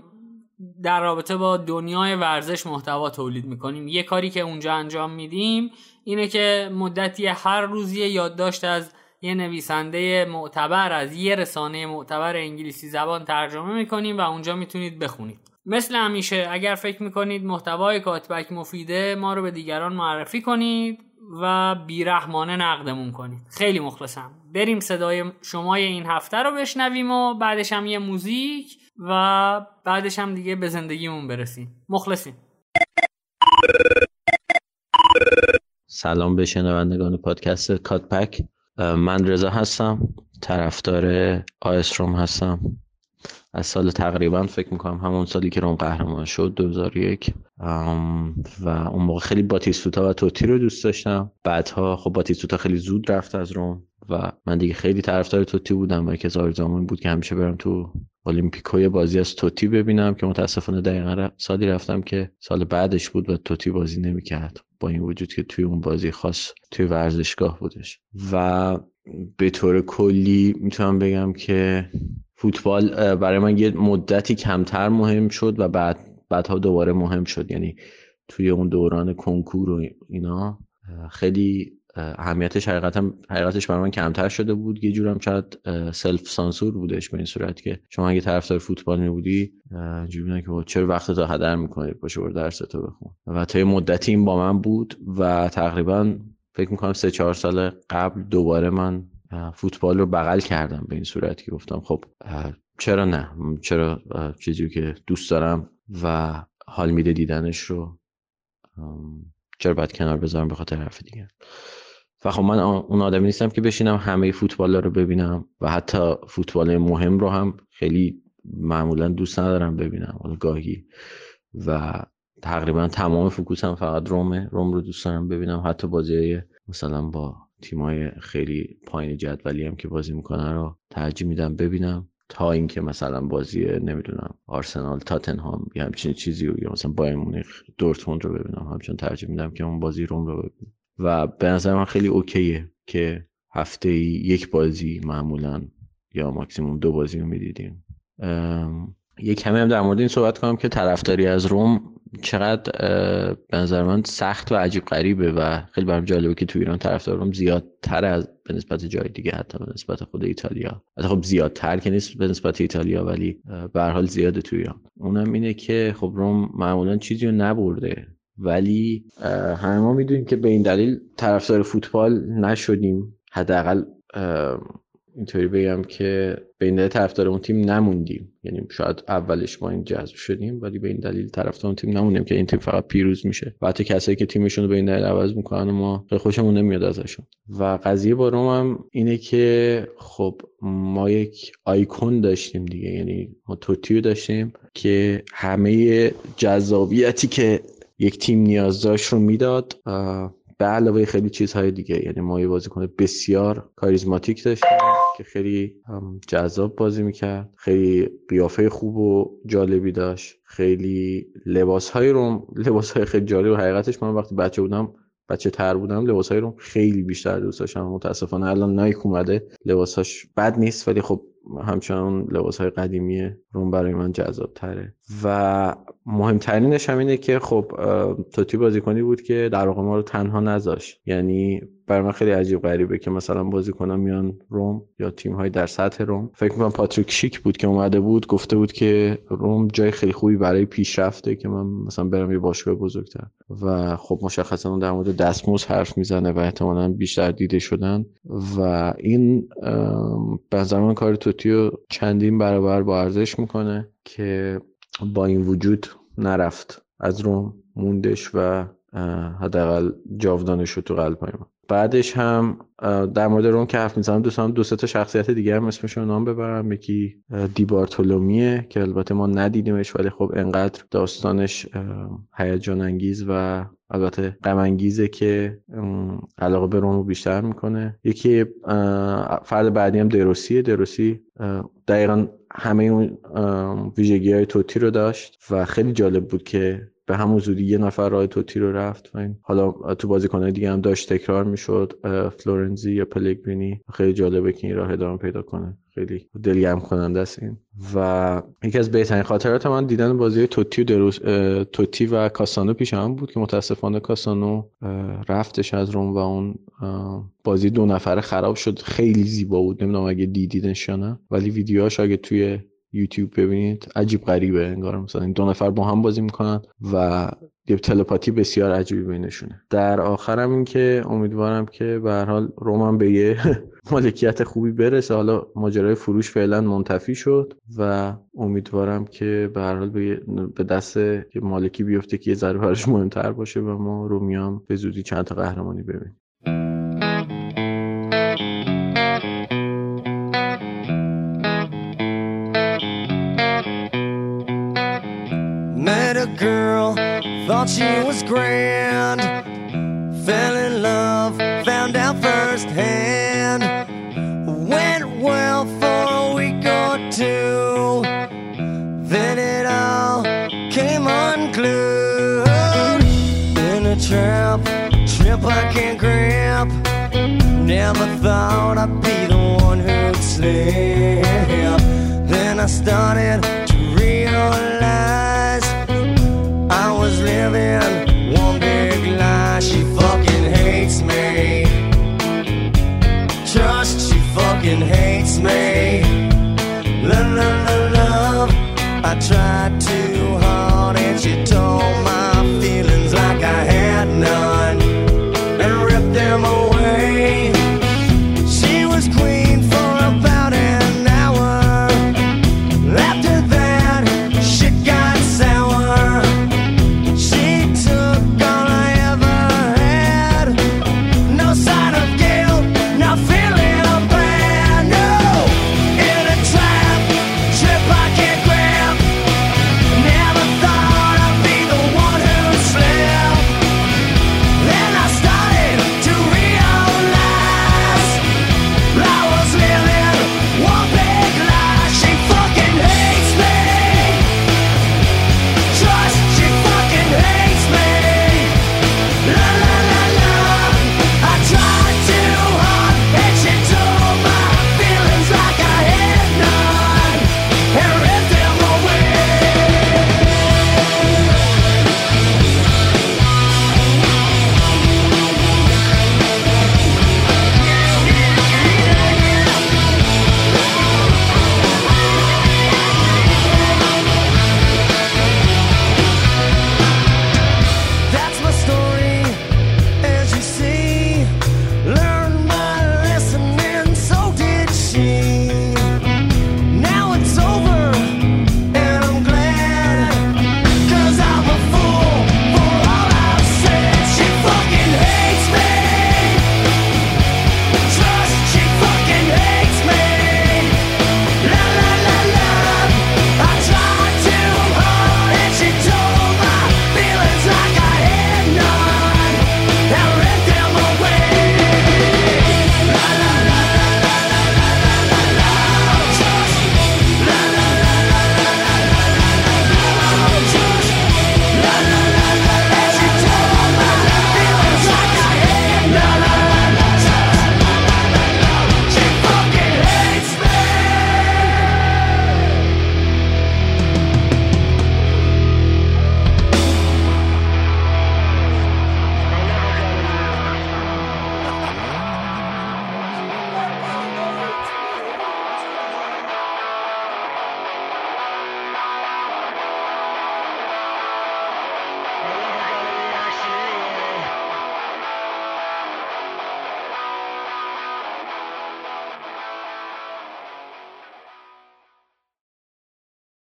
در رابطه با دنیای ورزش محتوا تولید می‌کنیم. یه کاری که اونجا انجام میدیم اینه که مدتی هر روزی یادداشت از یه نویسنده معتبر از یه رسانه معتبر انگلیسی زبان ترجمه می‌کنیم و اونجا می‌تونید بخونید. مثل همیشه اگر فکر می‌کنید محتوای کاتبک مفیده ما رو به دیگران معرفی کنید و بیرحمانه نقدمون کنید. خیلی مخلصم. بریم صدای شمای این هفته رو بشنویم و بعدش هم یه موزیک و بعدش هم دیگه به زندگیمون برسیم. مخلصیم. سلام به شنوندگان پادکست کاتپک من رضا هستم طرفدار آیستروم هستم. از سال تقریبا فکر می‌کنم همون سالی که روم قهرمان شد 2001 و اون موقع خیلی باتیستوتا و توتی رو دوست داشتم. بعدها خب باتیستوتا خیلی زود رفت از روم و من دیگه خیلی طرفدار توتی بودم. و که زمان بود که همیشه برم تو المپیکوی بازی از توتی ببینم که متاسفانه دقیقا سالی رفتم که سال بعدش بود و توتی بازی نمی‌کرد. با این وجود که توی اون بازی خاص توی ورزشگاه بودش. و به طور کلی می‌تونم بگم که فوتبال برای من یه مدتی کمتر مهم شد و بعد بعدها دوباره مهم شد. یعنی توی اون دوران کنکور و اینا خیلی اهمیتش حقیقتا حقیقتش برای من کمتر شده بود. یه جورم شاید سلف سانسور بودش به این صورت که شما اگه طرفدار فوتبال می بودی جوری که چرا وقت تا هدر می‌کنی؟ باشه بر درس تو بخون. و تا مدتی این با من بود و تقریبا فکر می‌کنم سه چهار سال قبل دوباره من فوتبال رو بغل کردم به این صورت که گفتم خب چرا نه؟ چرا چیزی که دوست دارم و حال میده دیدنش رو چرا باید کنار بذارم به خاطر حرف دیگه؟ و خب من اون آدمی نیستم که بشینم همه فوتبال رو ببینم و حتی فوتبال مهم رو هم خیلی معمولا دوست ندارم ببینم. حالا گاهی و تقریبا تمام فوکوسم فقط رومه. روم رو دوست دارم ببینم. حتی بازی مثلا با تیمای خیلی پایین جدولی هم که بازی می‌کنن رو ترجیح میدم ببینم تا اینکه مثلا بازی نمی‌دونم آرسنال تاتنهام یا همچین چیزی یا مثلا بایر مونیخ دورتموند رو ببینم. همچون ترجیح میدم که اون بازی روم رو ببینم. و به نظر من خیلی اوکیه که هفته یک بازی معمولا یا ماکسیموم دو بازی رو می‌دیدیم. یک کمی هم در مورد این صحبت کنم که طرفداری از روم چقدر به نظر من سخت و عجیب غریبه و خیلی برام جالبه که تو ایران طرفدار روم زیادتر از به نسبت جای دیگه حتی به نسبت خود ایتالیا. حتی خب زیادتر که نیست به نسبت ایتالیا ولی به حال زیاده تو ایران. اونم اینه که خب روم معمولا چیزی رو نبرده ولی همه ما می‌دونیم که به این دلیل طرفدار فوتبال نشدیم. حداقل اینطوری بگم که دلیل طرفدار اون تیم نموندیم. یعنی شاید اولش ما این جذب شدیم ولی به این دلیل طرفدار اون تیم نموندیم که این تیم فقط پیروز میشه. و حتی کسایی که تیمشون رو به این دلیل عوض می‌کنن و ما خیلی خوشمون نمیاد ازشون. و قضیه با روم هم اینه که خب ما یک آیکون داشتیم دیگه. یعنی ما توتیو داشتیم که همه جذابیتی که یک تیم نیاز داشت رو می‌داد. به علاوه خیلی چیزهای دیگه. یعنی ما یه بازیکن بسیار کاریزماتیک داشتیم. که خیلی جذاب بازی می‌کرد. خیلی قیافه خوب و جالبی داشت. خیلی لباس های رو لباس های خیلی جالب. و حقیقتش من وقتی بچه بودم بچه تر بودم لباس های رو خیلی بیشتر دوست داشتم. متاسفانه الان نایک اومده. لباساش بد نیست ولی خب همچنان لباس های قدیمی روم برای من جذاب تره و مهمترینش هم اینه که خب توتی بازیکنی بود که در واقع ما رو تنها نذاشت. یعنی برای من خیلی عجیب غریبه که مثلا بازیکنان میان روم یا تیم های در سطح روم. فکر می‌کنم پاتریک شیک بود که اومده بود گفته بود که روم جای خیلی خوبی برای پیشرفته که من مثلا برم یه باشگاه بزرگتر. و خب مشخصا در مورد دستموز حرف می‌زنه و احتمالا بیشتر دیده شدن. و این به من کار توتیو چندین برابر با ارزش می‌کنه که با این وجود نرفت. از روم موندش و حداقل جاودانش رو تو قلب من بعدش هم در مورد روم که حرف می‌زنم دوستان دو تا شخصیت دیگه هم اسمش رو نام ببرم. یکی دیبارتولومیه که البته ما ندیدیمش ولی خب انقدر داستانش هیجان انگیز و البته غم انگیزه که علاقه به رومو بیشتر می‌کنه. یکی فرد بعدی هم دروسیه. دروسی دقیقا همه اون ویژگی های توتی رو داشت و خیلی جالب بود که به همون زودی یه نفر راه توتی رو رفت و این حالا تو بازیکنهای دیگه هم داشت تکرار می‌شد فلورنزی یا پلگرینی. خیلی جالبه که این راه ادامه پیدا کنه. خیلی دلگرم کننده است این. و یکی از بهترین خاطرات من دیدن بازی توتی و دروس توتی و کاسانو پیش هم بود که متاسفانه کاسانو رفتش از روم و اون بازی دو نفره خراب شد. خیلی زیبا بود. نمی‌دونم اگه دیدیدش یا نه. ولی ویدیوهاش اگه توی یوتیوب ببینید. عجیب غریبه انگار مثلا این دو نفر با هم بازی می‌کنن و یه تلپاتی بسیار عجیبی بینشونه. در آخرم این که امیدوارم که به هر حال رومن به یه [laughs] مالکیت خوبی برسه. حالا ماجرای فروش فعلا منتفی شد و امیدوارم که به هر حال به دست مالکی بیفته که یه ذره براش مهمتر باشه و ما رومیام به زودی چند تا قهرمانی ببینیم. Girl, thought she was grand. Fell in love, found out firsthand. Went well for a week or two. Then it all came unglued. In a trap, trip I can't grab. Never thought I'd be the one who'd slip. Then I started to realize living one big lie. She fucking hates me. Trust, she fucking hates me. La la la love. I tried too hard.